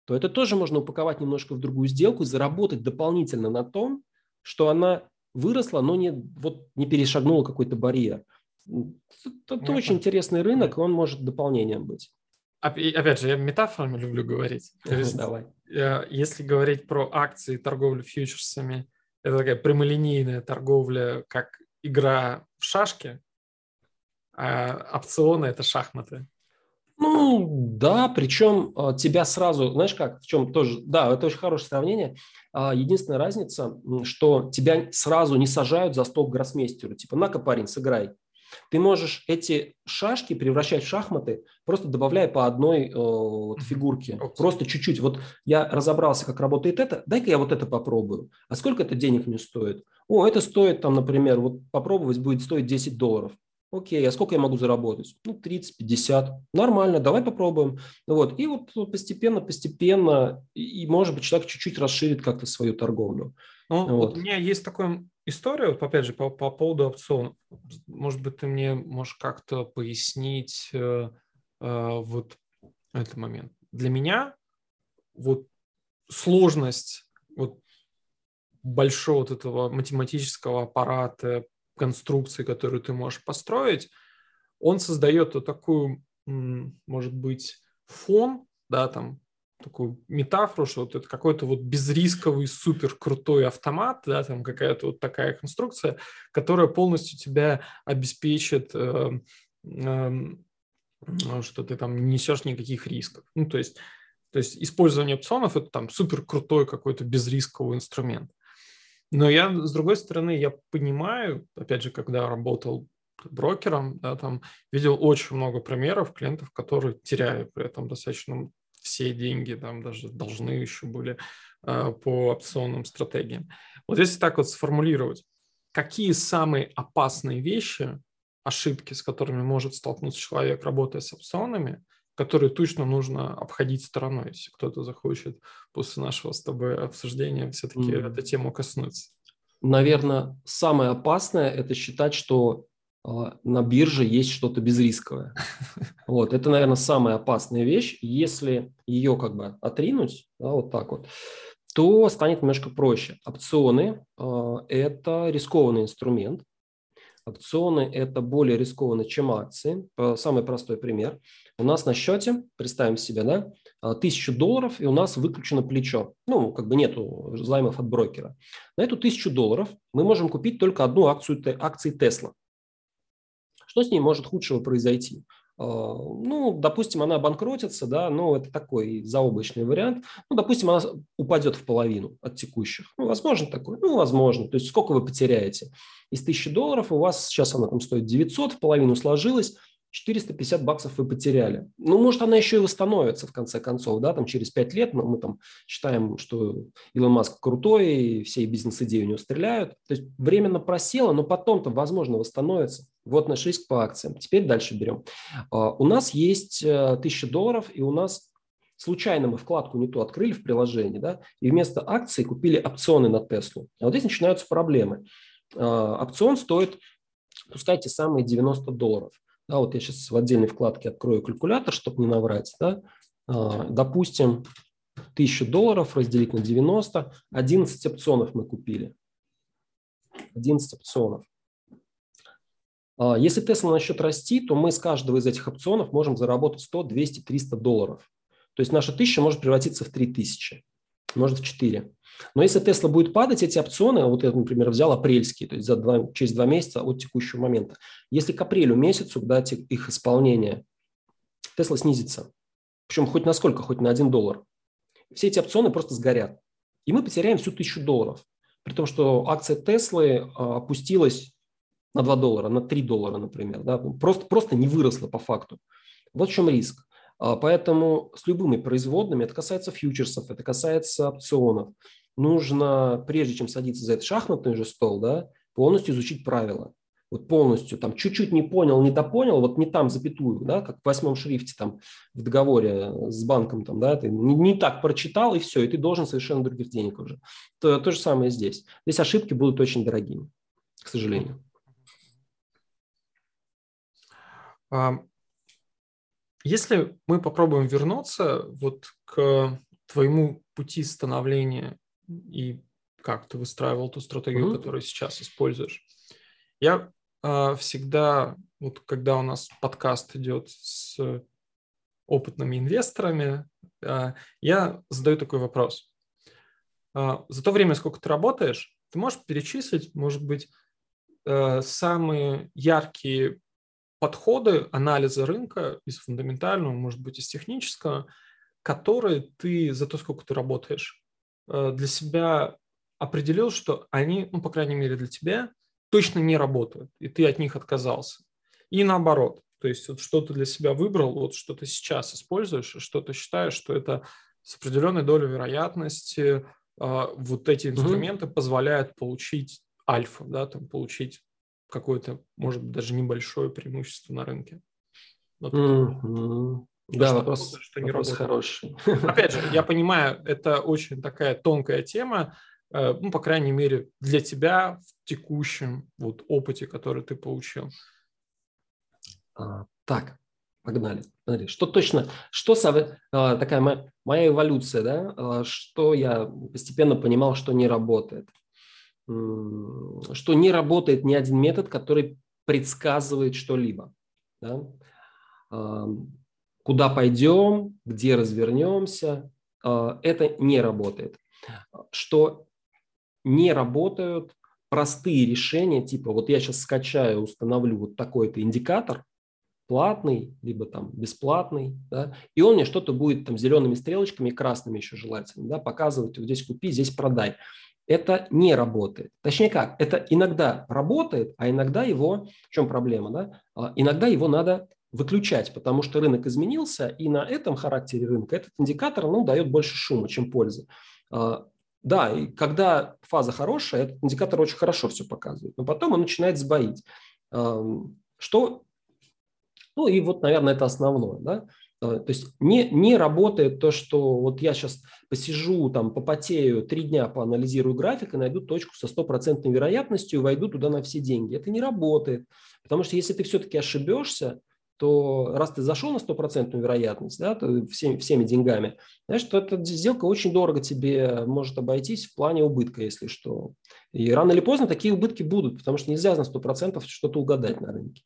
то это тоже можно упаковать немножко в другую сделку и заработать дополнительно на том, что она выросла, но не, вот, не перешагнула какой-то барьер. Это, это очень интересный рынок, он может дополнением быть. Опять же, я метафорами люблю говорить. То есть, Давай. Э, если говорить про акции, торговлю фьючерсами, это такая прямолинейная торговля, как игра в шашки, а опционы – это шахматы. Ну, да, причем э, тебя сразу, знаешь как, в чем тоже, да, это очень хорошее сравнение. А, единственная разница, что тебя сразу не сажают за стол к гроссмейстеру. Типа, на-ка, парень, сыграй. Ты можешь эти шашки превращать в шахматы, просто добавляя по одной э, вот, фигурке. Просто чуть-чуть. Вот я разобрался, как работает это, дай-ка я вот это попробую. А сколько это денег мне стоит? О, это стоит, там, например, вот попробовать будет стоить 10 долларов. Окей, а сколько я могу заработать? Ну, 30, 50. Нормально, давай попробуем. Вот. И вот постепенно, постепенно, и, может быть, человек чуть-чуть расширит как-то свою торговлю. Ну, вот. вот у меня есть такой история, вот опять же, по, по поводу опционов. Может быть, ты мне можешь как-то пояснить э, э, вот этот момент. Для меня вот сложность вот большого вот этого математического аппарата, конструкции, которую ты можешь построить, он создает вот такую, может быть, фон, да, там, такую метафору, что вот это какой-то вот безрисковый, супер крутой автомат, да, там какая-то вот такая конструкция, которая полностью тебя обеспечит, э, э, что ты там не несешь никаких рисков. Ну, то есть, то есть использование опционов – это там супер крутой какой-то безрисковый инструмент. Но я, с другой стороны, я понимаю, опять же, когда работал брокером, да, там видел очень много примеров клиентов, которые теряют при этом достаточно все деньги, там даже должны еще были э, по опционным стратегиям. Вот если так вот сформулировать, какие самые опасные вещи, ошибки, с которыми может столкнуться человек, работая с опционами, которые точно нужно обходить стороной, если кто-то захочет после нашего с тобой обсуждения все-таки mm. эту тему коснуться? Наверное, самое опасное – это считать, что а, на бирже есть что-то безрисковое. Вот, это, наверное, самая опасная вещь. Если ее как бы отринуть, да, вот так вот, то станет немножко проще. Опционы э, – это рискованный инструмент. Опционы – это более рискованно, чем акции. Самый простой пример. У нас на счете, представим себе, да, а, тысячу долларов, и у нас выключено плечо. Ну, как бы нету займов от брокера. На эту тысячу долларов мы можем купить только одну акцию акции Тесла. Что с ней может худшего произойти? А, ну, допустим, она обанкротится, да, но это такой заоблачный вариант. Ну, допустим, она упадет в половину от текущих. Ну, возможно такое? Ну, возможно. То есть сколько вы потеряете? Из 1000 долларов у вас сейчас она там стоит 900, в половину сложилась, 450 баксов вы потеряли. Ну, может, она еще и восстановится в конце концов, да, там через 5 лет, но мы там считаем, что Илон Маск крутой, и все бизнес-идеи у него стреляют. То есть временно просела, но потом там, возможно, восстановится. Вот наш риск по акциям. Теперь дальше берем. А, у нас есть 1000 э, долларов, и у нас случайно мы вкладку не ту открыли в приложении, да, и вместо акций купили опционы на Теслу. А вот здесь начинаются проблемы. А, опцион стоит, пускай те самые 90 долларов. Да, вот я сейчас в отдельной вкладке открою калькулятор, чтобы не наврать. Да? А, допустим, 1000 долларов разделить на 90, 11 опционов мы купили. 11 опционов. А, если Tesla начнет расти, то мы с каждого из этих опционов можем заработать 100, 200, 300 долларов. То есть наша 1000 может превратиться в 3000 может в 4. Но если Тесла будет падать, эти опционы, вот я, например, взял апрельские, то есть за два, через два месяца от текущего момента, если к апрелю месяцу, к их исполнение, Тесла снизится, причем хоть на сколько, хоть на 1 доллар, все эти опционы просто сгорят. И мы потеряем всю тысячу долларов. При том, что акция Теслы а, опустилась на 2 доллара, на 3 доллара, например. Да? Просто, просто не выросла по факту. Вот в чем риск. А, поэтому с любыми производными, это касается фьючерсов, это касается опционов, нужно, прежде чем садиться за этот шахматный же стол, да, полностью изучить правила. Вот полностью, там, чуть-чуть не понял, не допонял, вот не там запятую, да, как в восьмом шрифте там в договоре с банком, там, да, ты не, не так прочитал, и все, и ты должен совершенно других денег уже. То, то же самое здесь. Здесь ошибки будут очень дорогими, к сожалению. Если мы попробуем вернуться вот к твоему пути становления и как ты выстраивал ту стратегию, mm-hmm. которую сейчас используешь. Я э, всегда, вот когда у нас подкаст идет с опытными инвесторами, э, я задаю такой вопрос. Э, за то время, сколько ты работаешь, ты можешь перечислить, может быть, э, самые яркие подходы анализа рынка из фундаментального, может быть, из технического, которые ты за то, сколько ты работаешь, Э, для себя определил, что они, ну, по крайней мере, для тебя точно не работают, и ты от них отказался. И наоборот, то есть вот что ты для себя выбрал, вот что ты сейчас используешь, что ты считаешь, что это с определенной долей вероятности э, вот эти инструменты mm-hmm. позволяют получить альфа, да, там получить какое-то, может быть, даже небольшое преимущество на рынке. Вот mm-hmm. Да, что вопрос, работает, что не вопрос работает. хороший. Опять же, я понимаю, это очень такая тонкая тема, э, ну, по крайней мере, для тебя в текущем вот опыте, который ты получил. А, так, погнали. Смотри, что точно, что а, такая моя, моя эволюция, да, а, что я постепенно понимал, что не работает. Что не работает ни один метод, который предсказывает что-либо. Да? куда пойдем, где развернемся, а, это не работает. Что не работают простые решения, типа вот я сейчас скачаю, установлю вот такой-то индикатор, платный, либо там бесплатный, да, и он мне что-то будет там зелеными стрелочками, красными еще желательно, да, показывать, вот здесь купи, здесь продай. Это не работает. Точнее как, это иногда работает, а иногда его, в чем проблема, да, а, иногда его надо выключать, потому что рынок изменился, и на этом характере рынка этот индикатор ну, дает больше шума, чем пользы. А, да, и когда фаза хорошая, этот индикатор очень хорошо все показывает, но потом он начинает сбоить. Что, ну и вот, наверное, это основное. Да? А, то есть не, не работает то, что вот я сейчас посижу, там, попотею, три дня поанализирую график и найду точку со стопроцентной вероятностью войду туда на все деньги. Это не работает. Потому что если ты все-таки ошибешься, то раз ты зашел на стопроцентную вероятность, да, то всеми, всеми деньгами, значит, эта сделка очень дорого тебе может обойтись в плане убытка, если что. И рано или поздно такие убытки будут, потому что нельзя на 100% что-то угадать на рынке.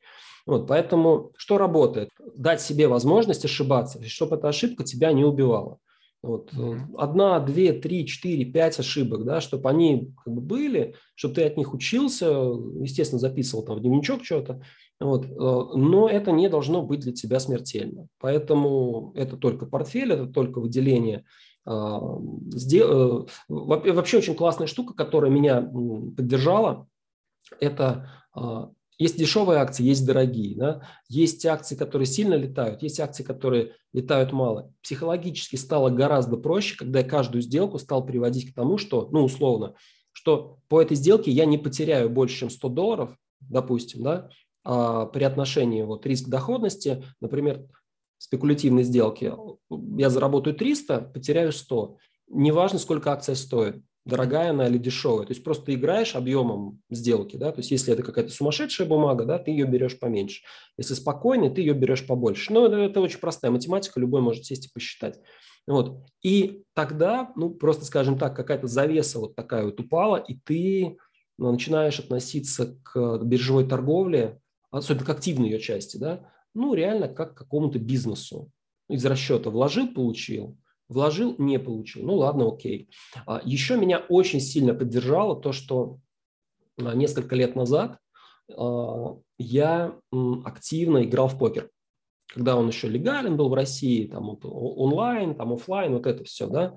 Вот, поэтому что работает? Дать себе возможность ошибаться, чтобы эта ошибка тебя не убивала. Вот. Mm-hmm. Одна, две, три, четыре, пять ошибок, да, чтобы они как бы были, чтобы ты от них учился, естественно, записывал там в дневничок что-то, вот. Э, но это не должно быть для тебя смертельно. Поэтому это только портфель, это только выделение. А, э, вообще очень классная штука, которая меня поддержала, это а, есть дешевые акции, есть дорогие. Да? Есть акции, которые сильно летают, есть акции, которые летают мало. Психологически стало гораздо проще, когда я каждую сделку стал приводить к тому, что, ну, условно, что по этой сделке я не потеряю больше, чем 100 долларов, допустим, да, при отношении вот риск-доходности, например, спекулятивной сделки, я заработаю 300, потеряю 100. Неважно, сколько акция стоит, дорогая она или дешевая. То есть просто играешь объемом сделки. Да? То есть если это какая-то сумасшедшая бумага, да, ты ее берешь поменьше. Если спокойный, ты ее берешь побольше. Но это, это очень простая математика, любой может сесть и посчитать. Вот. И тогда, ну, просто скажем так, какая-то завеса вот такая вот упала, и ты ну, начинаешь относиться к биржевой торговле особенно к активной ее части, да, ну, реально как к какому-то бизнесу. из расчета вложил, получил, вложил, не получил. Ну ладно, окей. А еще меня очень сильно поддержало то, что а, несколько лет назад а, я активно играл в покер когда он еще легален был в России, там онлайн, там офлайн, вот это все, да.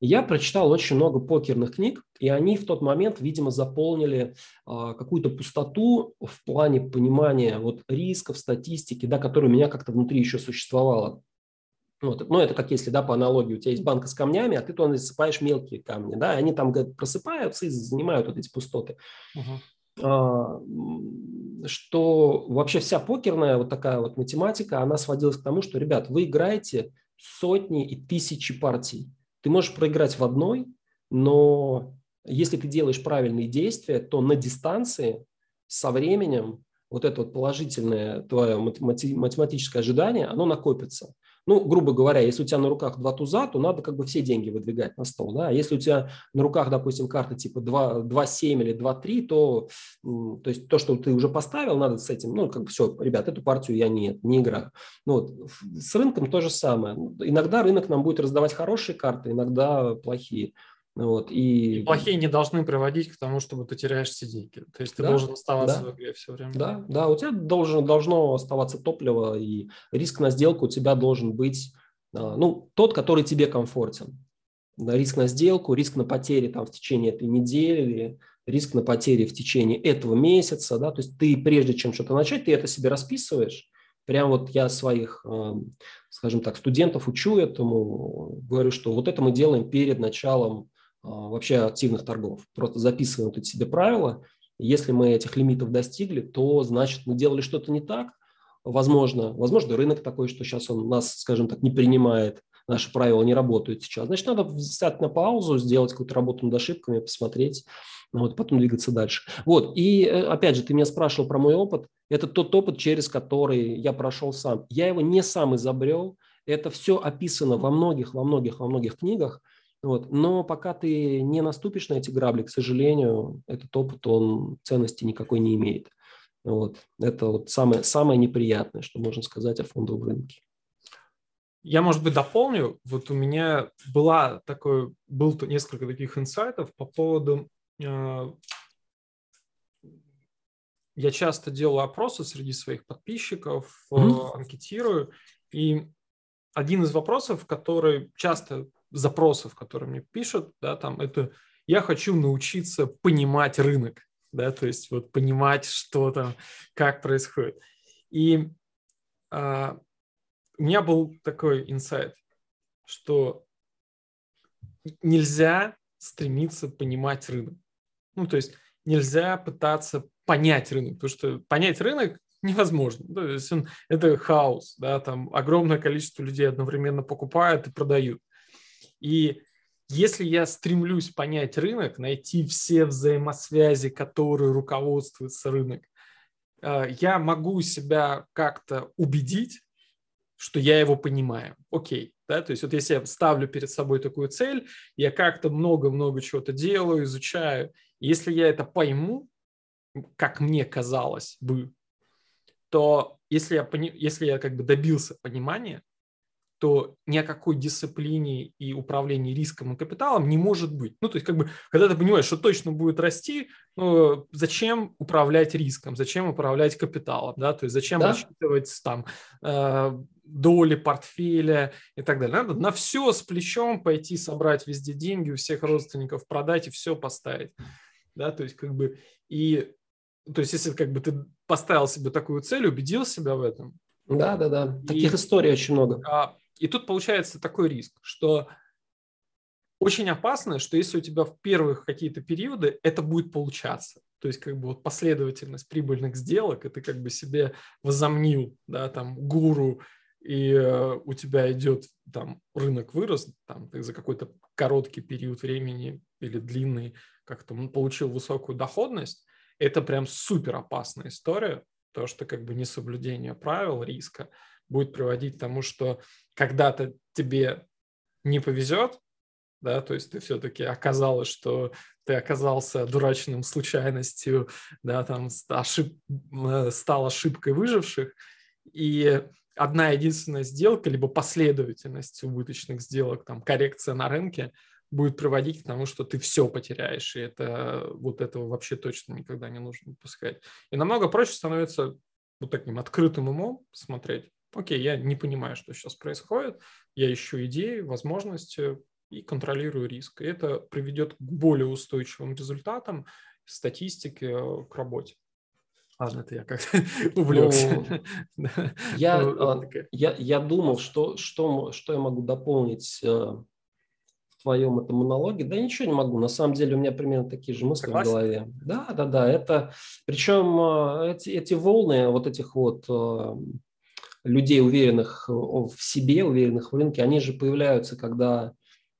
Я прочитал очень много покерных книг, и они в тот момент, видимо, заполнили а, какую-то пустоту в плане понимания вот рисков, статистики, да, которая у меня как-то внутри еще существовала. Вот. Ну, это как если, да, по аналогии, у тебя есть банка с камнями, а ты туда засыпаешь мелкие камни, да, они там говорят, просыпаются и занимают вот эти пустоты. Uh-huh. А, что вообще вся покерная вот такая вот математика, она сводилась к тому, что, ребят, вы играете сотни и тысячи партий. Ты можешь проиграть в одной, но если ты делаешь правильные действия, то на дистанции со временем вот это вот положительное твое математическое ожидание, оно накопится. Ну, грубо говоря, если у тебя на руках два туза, то надо как бы все деньги выдвигать на стол. Да? А если у тебя на руках, допустим, карта типа 2-7 или 2-3, то, то есть то, что ты уже поставил, надо с этим, ну, как бы все, ребят, эту партию я не, не играю. Ну, вот. С рынком то же самое. Иногда рынок нам будет раздавать хорошие карты, иногда плохие. Вот, и... и плохие не должны приводить к тому, чтобы ты теряешь все деньги. То есть ты да, должен оставаться да, в игре все время. Да, да, у тебя должен, должно оставаться топливо, и риск на сделку у тебя должен быть а, ну, тот, который тебе комфортен. Риск на сделку, риск на потери там, в течение этой недели, риск на потери в течение этого месяца. Да? То есть ты прежде чем что-то начать, ты это себе расписываешь. Прям вот я своих, а, скажем так, студентов учу этому, говорю, что вот это мы делаем перед началом вообще активных торгов. Просто записываем тут себе правила. Если мы этих лимитов достигли, то значит мы делали что-то не так. Возможно, возможно рынок такой, что сейчас он нас, скажем так, не принимает, наши правила не работают сейчас. Значит, надо взять на паузу, сделать какую-то работу над ошибками, посмотреть, ну вот, потом двигаться дальше. Вот, и э, опять же, ты меня спрашивал про мой опыт. Это тот опыт, через который я прошел сам. Я его не сам изобрел, это все описано во многих, во многих, во многих книгах. Вот. Но пока ты не наступишь на эти грабли, к сожалению, этот опыт, он ценности никакой не имеет. Вот. Это вот самое, самое неприятное, что можно сказать о фондовом рынке. Я, может быть, дополню. Вот у меня была такой, был несколько таких инсайтов по поводу... Э, я часто делаю опросы среди своих подписчиков, mm-hmm. анкетирую, и один из вопросов, который часто запросов, которые мне пишут, да, там это я хочу научиться понимать рынок, да, то есть вот понимать, что там, как происходит. И а, у меня был такой инсайт, что нельзя стремиться понимать рынок. Ну, то есть нельзя пытаться понять рынок, потому что понять рынок невозможно. То есть он, это хаос, да, там огромное количество людей одновременно покупают и продают. И если я стремлюсь понять рынок, найти все взаимосвязи, которые руководствуется рынок, э, я могу себя как-то убедить, что я его понимаю. Окей, да, то есть вот если я ставлю перед собой такую цель, я как-то много-много чего-то делаю, изучаю. Если я это пойму, как мне казалось бы, то если я, если я как бы добился понимания, то ни о какой дисциплине и управлении риском и капиталом не может быть. Ну, то есть, как бы, когда ты понимаешь, что точно будет расти, ну, зачем управлять риском, зачем управлять капиталом, да, то есть зачем да? рассчитывать там э, доли портфеля и так далее. Надо на все с плечом пойти собрать везде деньги, у всех родственников продать и все поставить, да, то есть, как бы, и, то есть, если как бы ты поставил себе такую цель, убедил себя в этом, да, да, да. Таких и, историй очень много. А, и тут получается такой риск, что очень опасно, что если у тебя в первых какие-то периоды это будет получаться, то есть как бы вот последовательность прибыльных сделок, и ты как бы себе возомнил, да, там, гуру, и э, у тебя идет там рынок вырос, там ты за какой-то короткий период времени или длинный как-то получил высокую доходность, это прям супер опасная история, то, что как бы несоблюдение правил, риска будет приводить к тому, что когда-то тебе не повезет, да, то есть ты все-таки оказалось, что ты оказался дурачным случайностью, да, там ошиб... Э, стал ошибкой выживших, и одна единственная сделка, либо последовательность убыточных сделок, там, коррекция на рынке будет приводить к тому, что ты все потеряешь, и это, вот этого вообще точно никогда не нужно допускать. И намного проще становится вот таким открытым умом смотреть, окей, я не понимаю, что сейчас происходит, я ищу идеи, возможности и контролирую риск. И это приведет к более устойчивым результатам статистики э, к работе. Ладно, это я как-то увлекся. Ну, я, а, я, я думал, что, что, что я могу дополнить э, в твоем этом монологе. Да ничего не могу. На самом деле у меня примерно такие же мысли Согласен? в голове. Да, да, да. Это, причем э, эти, эти волны вот этих вот людей, уверенных в себе, уверенных в рынке, они же появляются, когда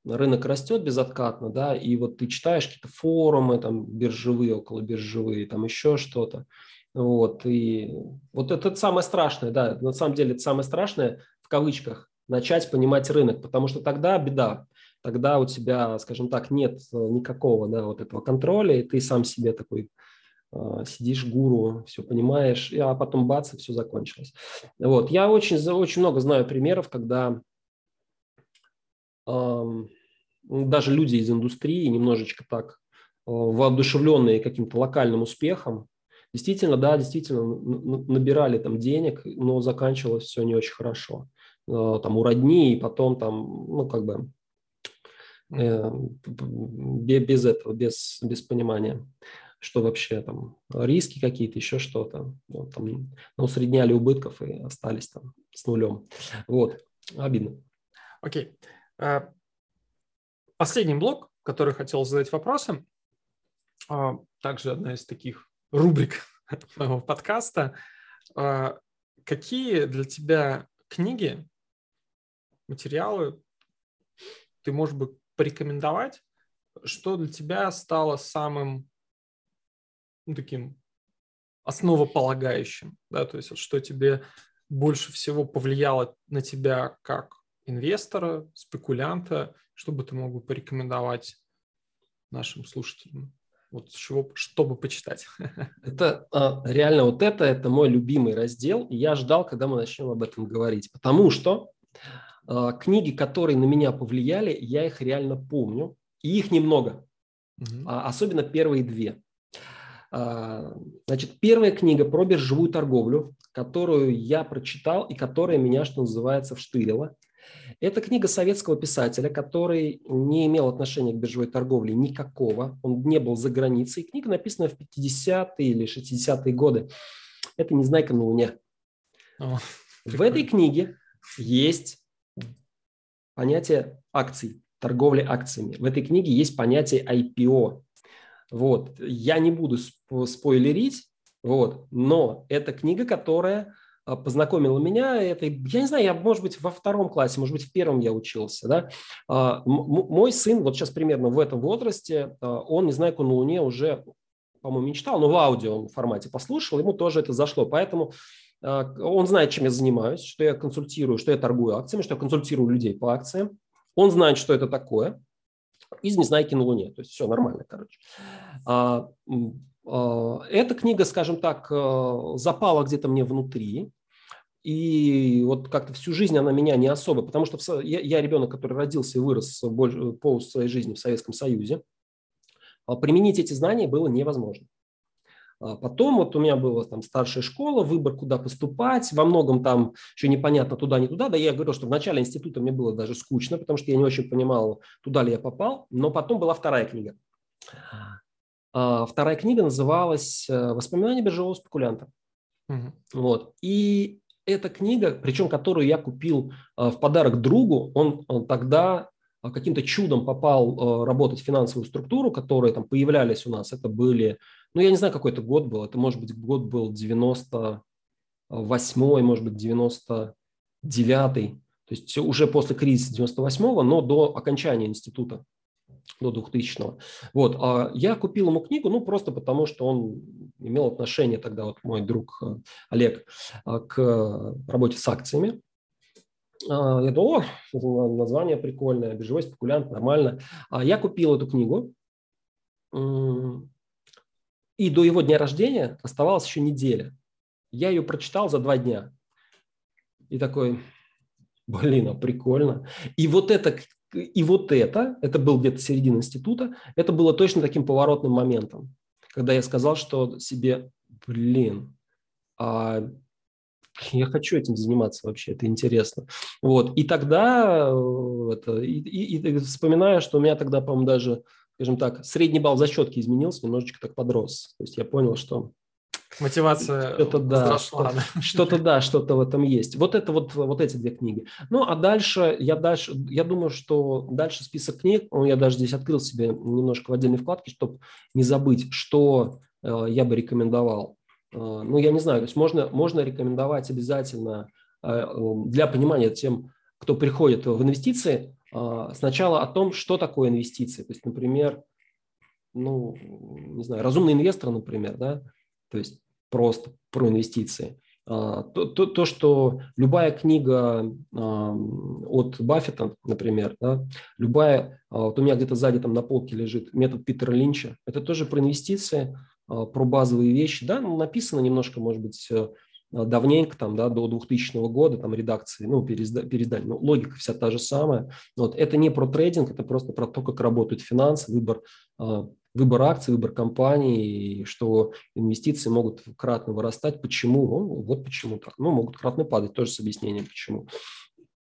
рынок растет безоткатно, да, и вот ты читаешь какие-то форумы, там, биржевые, около биржевые, там еще что-то, вот, и вот это самое страшное, да, на самом деле это самое страшное, в кавычках, начать понимать рынок, потому что тогда беда, тогда у тебя, скажем так, нет никакого, да, вот этого контроля, и ты сам себе такой э, сидишь гуру, все понимаешь, а потом бац, и все закончилось. Вот, я очень, очень много знаю примеров, когда э, даже люди из индустрии немножечко так э, воодушевленные каким-то локальным успехом, Действительно, да, действительно набирали там денег, но заканчивалось все не очень хорошо. Э, там у родни, и потом там, ну, как бы э, без этого, без, без понимания, что вообще там риски какие-то, еще что-то. Ну, там, ну, усредняли убытков и остались там с нулем. Вот, обидно. Окей. Okay. Э, последний блок, который хотел задать вопросом, а, также одна из таких рубрик моего подкаста. А, какие для тебя книги, материалы ты, можешь бы, порекомендовать, что для тебя стало самым ну, таким основополагающим, да, то есть вот, что тебе больше всего повлияло на тебя как инвестора, спекулянта, что бы ты мог бы порекомендовать нашим слушателям? Вот чего, чтобы почитать. Это а, реально вот это, это мой любимый раздел, и я ждал, когда мы начнем об этом говорить, потому что а, книги, которые на меня повлияли, я их реально помню, и их немного, угу. особенно первые две. А, значит, первая книга про биржевую торговлю, которую я прочитал и которая меня, что называется, вштырила. Это книга советского писателя, который не имел отношения к биржевой торговле никакого. Он не был за границей. Книга написана в 50-е или 60-е годы. Это «Незнайка на Луне». О, в этой книге есть понятие акций, торговли акциями. В этой книге есть понятие IPO. Вот. Я не буду спойлерить, вот. но это книга, которая а, познакомила меня. Это, я не знаю, я, может быть, во втором классе, может быть, в первом я учился. Да? А, мой сын, вот сейчас примерно в этом возрасте, а, он, не знаю, на Луне уже, по-моему, мечтал, но в аудио формате послушал, ему тоже это зашло. Поэтому он знает, чем я занимаюсь, что я консультирую, что я торгую акциями, что я консультирую людей по акциям. Он знает, что это такое. Из «Незнайки на Луне». То есть все нормально, короче. Э, эта книга, скажем так, э, запала где-то мне внутри. И вот как-то всю жизнь она меня не особо, потому что я, я ребенок, который родился и вырос больше, пол своей жизни в Советском Союзе. А применить эти знания было невозможно. А потом вот у меня была там старшая школа, выбор, куда поступать, во многом там еще непонятно туда, не туда. Да я говорил, что в начале института мне было даже скучно, потому что я не очень понимал, туда ли я попал. Но потом была вторая книга. А, вторая книга называлась э, «Воспоминания биржевого спекулянта». Угу. Вот. И эта книга, причем которую я купил э, в подарок другу, он, он тогда э, каким-то чудом попал работать в финансовую структуру, которые там появлялись у нас. Это были, ну я не знаю, какой это год был, это может быть год был 98 может быть 99-й, то есть уже после кризиса 98-го, но до окончания института до 2000-го. Вот. А я купил ему книгу, ну, просто потому, что он имел отношение тогда, вот мой друг э, Олег, э, к работе с акциями. А, я думал, о, название прикольное, биржевой спекулянт, нормально. А я купил эту книгу, и до его дня рождения оставалась еще неделя. Я ее прочитал за два дня. и такой, блин, а прикольно. И вот это, и вот это, это был где-то середина института, это было точно таким поворотным моментом, когда я сказал, что себе, блин, а я хочу этим заниматься вообще, это интересно. Вот. И тогда, э, это, и, и, и вспоминаю, что у меня тогда, по-моему, даже, скажем так, средний балл зачетки изменился, немножечко так подрос. То есть я понял, что Мотивация что-то да, что, что-то да, что-то в этом есть. Вот это вот вот эти две книги. Ну а дальше я дальше я думаю, что дальше список книг, ну, я даже здесь открыл себе немножко в отдельной вкладке, чтобы не забыть, что э, я бы рекомендовал. Э, ну, я не знаю, то есть можно, можно рекомендовать обязательно э, для понимания тем, кто приходит в инвестиции, сначала о том, что такое инвестиции. То есть, например, ну, не знаю, разумный инвестор, например, да, то есть просто про инвестиции. То, то, то, что любая книга от Баффета, например, да, любая, вот у меня где-то сзади там на полке лежит метод Питера Линча, это тоже про инвестиции, а, про базовые вещи, да, написано немножко, может быть, э, давненько, там, да, до 2000 года, там, редакции, ну, переиздали, но логика вся та же самая. Вот, это не про трейдинг, это просто про то, как работают финансы, выбор, а, выбор акций, выбор компаний, что инвестиции могут кратно вырастать. Почему? Ну, вот почему так. Ну, могут кратно падать, тоже с объяснением, почему.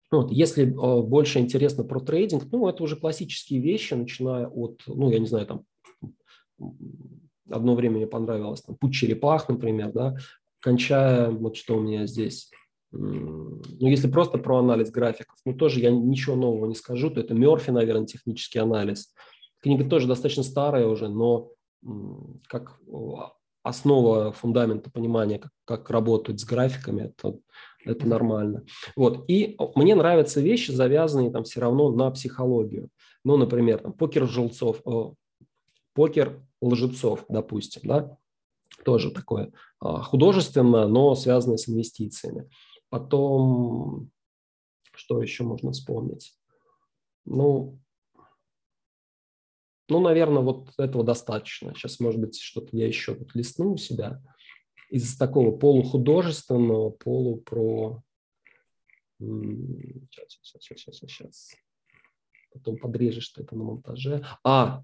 Вот, если э, больше интересно про трейдинг, ну, это уже классические вещи, начиная от, ну, я не знаю, там, одно время мне понравилось, там, «Путь черепах», например, да, кончая, вот что у меня здесь, ну, если просто про анализ графиков, ну, тоже я ничего нового не скажу, то это Мерфи, наверное, технический анализ. Книга тоже достаточно старая уже, но как основа фундамента понимания, как, как работать с графиками, это, это нормально. Вот. И мне нравятся вещи, завязанные там все равно на психологию. Ну, например, там, покер желцов, покер лжецов, допустим, да, тоже такое а, художественное, но связанное с инвестициями. Потом, что еще можно вспомнить? Ну, ну, наверное, вот этого достаточно. Сейчас, может быть, что-то я еще тут листну у себя. Из такого полухудожественного, полупро... Сейчас, сейчас, сейчас, сейчас, сейчас. Потом подрежешь ты это на монтаже. А,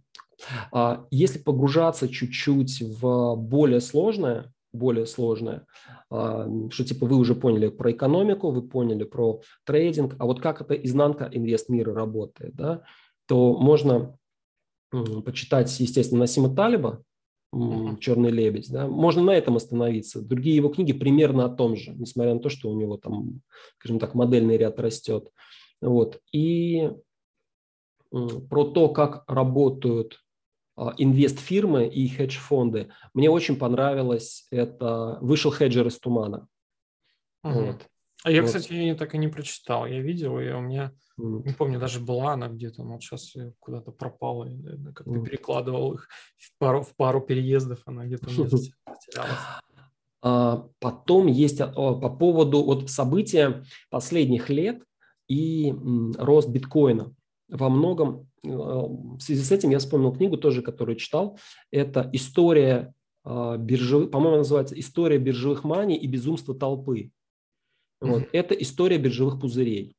если погружаться чуть-чуть в более сложное, более сложное, а, что типа вы уже поняли про экономику, вы поняли про трейдинг, а вот как это изнанка инвест мира работает, да, то можно почитать, естественно, Насима Талиба, «Черный лебедь». Да? Можно на этом остановиться. Другие его книги примерно о том же, несмотря на то, что у него там, скажем так, модельный ряд растет. Вот. И про то, как работают а, инвест-фирмы и хедж-фонды. Мне очень понравилось это «Вышел хеджер из тумана». Угу. Вот. А я, вот. кстати, ее так и не прочитал. Я видел ее, у меня, mm. не помню, даже была она где-то, но вот сейчас куда-то пропала. Как mm. перекладывал их в пару, в пару переездов, она где-то у меня затерялась. А, потом есть а, по поводу вот события последних лет и рост биткоина. Во многом в связи с этим я вспомнил книгу тоже, которую читал. Это история а, биржевых, по-моему, называется «История биржевых маний и безумства толпы». Вот. Это история биржевых пузырей.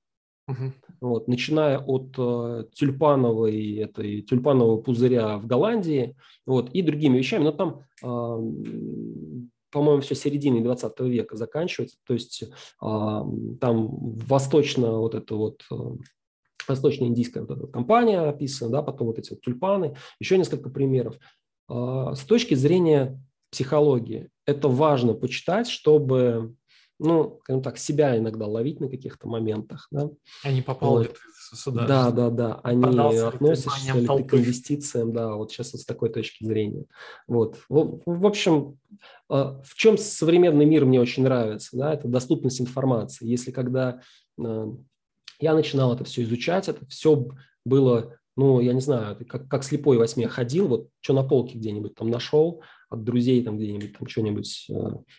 Uh-huh. Вот, начиная от э, тюльпановой, этой, тюльпанового пузыря в Голландии вот, и другими вещами. Но там, э, по-моему, все середины 20 века заканчивается. То есть э, там восточно вот это вот восточно-индийская вот эта компания описана, да, потом вот эти вот тюльпаны, еще несколько примеров. А, с точки зрения психологии это важно почитать, чтобы, ну, скажем так, себя иногда ловить на каких-то моментах. Да? Они попали вот. сюда. Да, да, да. Они относятся ли ты к инвестициям, да, вот сейчас вот с такой точки зрения. Вот. В, в общем, а, в чем современный мир мне очень нравится, да, это доступность информации. Если когда а, я начинал это все изучать, это все было, ну, я не знаю, как, как слепой во сне ходил, вот что на полке где-нибудь там нашел, от друзей там где-нибудь там что-нибудь э,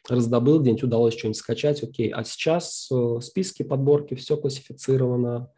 раздобыл, где-нибудь удалось что-нибудь скачать, окей. А сейчас э, списки, подборки, все классифицировано,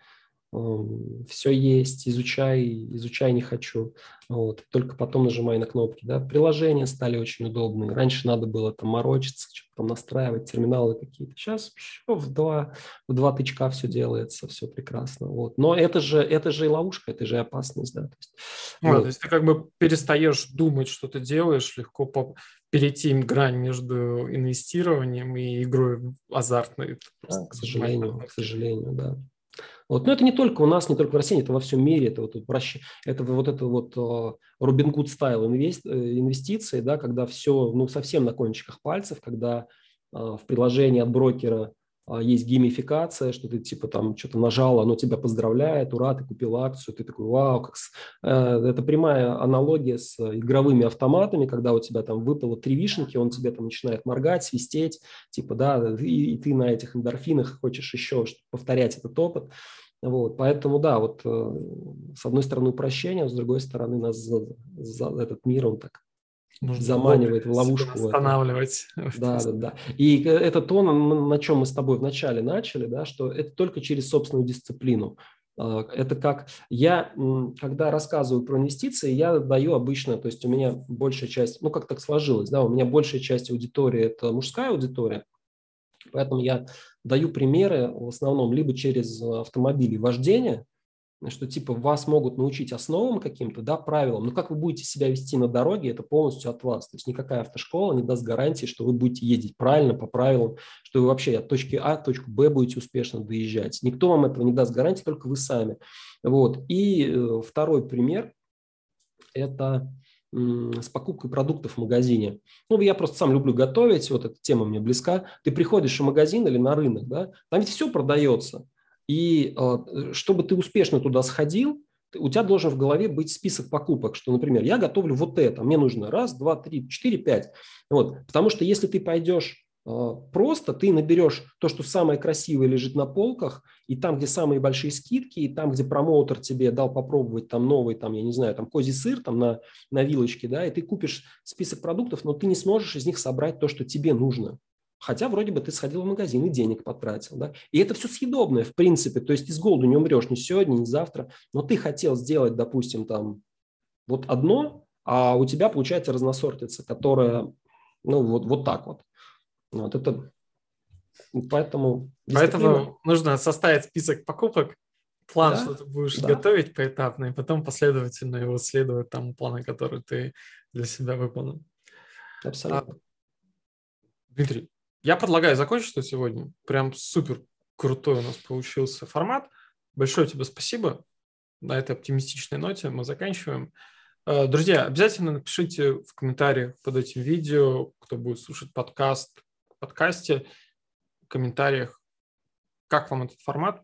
все есть, изучай, изучай не хочу. Вот. Только потом нажимай на кнопки. Да. Приложения стали очень удобные. Раньше надо было там морочиться, что-то там настраивать, терминалы какие-то. Сейчас все в два, в два тычка все делается, все прекрасно. Вот. Но это же, это же и ловушка, это же и опасность. Да. То есть, а, вот. то есть ты как бы перестаешь думать, что ты делаешь, легко по перейти грань между инвестированием и игрой азартной. Да, к сожалению, к сожалению, да. Вот. Но это не только у нас, не только в России, это во всем мире. Это вот, это вот это вот Робин Гуд стайл инвестиции, да, когда все ну, совсем на кончиках пальцев, когда а, в приложении от брокера есть геймификация, что ты типа там что-то нажал, оно тебя поздравляет, ура, ты купил акцию, ты такой, вау, как... Э, это прямая аналогия с игровыми автоматами, когда у тебя там выпало три вишенки, он тебе там начинает моргать, свистеть, типа, да, и, и ты на этих эндорфинах хочешь еще повторять этот опыт. Вот, поэтому, да, вот э, с одной стороны упрощение, с другой стороны нас за, за этот мир, он так Нужно заманивает в ловушку. Останавливать. Да, да, да. И это то, на чем мы с тобой вначале начали, да, что это только через собственную дисциплину. А, это как я, когда рассказываю про инвестиции, я даю обычно, то есть у меня большая часть, ну как так сложилось, да, у меня большая часть аудитории – это мужская аудитория, поэтому я даю примеры в основном либо через автомобили вождения, что типа вас могут научить основам каким-то, да, правилам, но как вы будете себя вести на дороге, это полностью от вас. То есть никакая автошкола не даст гарантии, что вы будете ездить правильно, по правилам, что вы вообще от точки А к точку Б будете успешно доезжать. Никто вам этого не даст гарантии, только вы сами. Вот. И э, второй пример – это с покупкой продуктов в магазине. Ну, я просто сам люблю готовить, вот эта тема мне близка. Ты приходишь в магазин или на рынок, да, там ведь все продается. И э, чтобы ты успешно туда сходил, у тебя должен в голове быть список покупок, что, например, я готовлю вот это, мне нужно раз, два, три, четыре, пять. Вот. Потому что если ты пойдешь э, просто, ты наберешь то, что самое красивое лежит на полках, и там, где самые большие скидки, и там, где промоутер тебе дал попробовать там новый, там, я не знаю, там козий сыр там на, на вилочке, да, и ты купишь список продуктов, но ты не сможешь из них собрать то, что тебе нужно. Хотя вроде бы ты сходил в магазин и денег потратил. Да? И это все съедобное, в принципе. То есть из голоду не умрешь ни сегодня, ни завтра. Но ты хотел сделать, допустим, там вот одно, а у тебя получается разносортица, которая, ну, вот, вот так вот. Вот это, поэтому... Поэтому нужно составить список покупок, план, да? что ты будешь да. готовить поэтапно, и потом последовательно его следовать тому плану, который ты для себя выполнил. Абсолютно. А, Дмитрий, я предлагаю закончить на сегодня. Прям супер крутой у нас получился формат. Большое тебе спасибо. На этой оптимистичной ноте мы заканчиваем. Э, друзья, обязательно напишите в комментариях под этим видео, кто будет слушать подкаст, подкасте, в комментариях, как вам этот формат,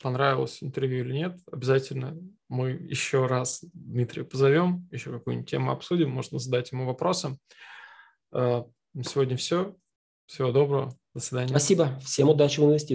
понравилось интервью или нет. Обязательно мы еще раз Дмитрия позовем, еще какую-нибудь тему обсудим, можно задать ему вопросы. Э, на сегодня все. Всего доброго. До свидания. Спасибо. Всем удачи в инвестициях.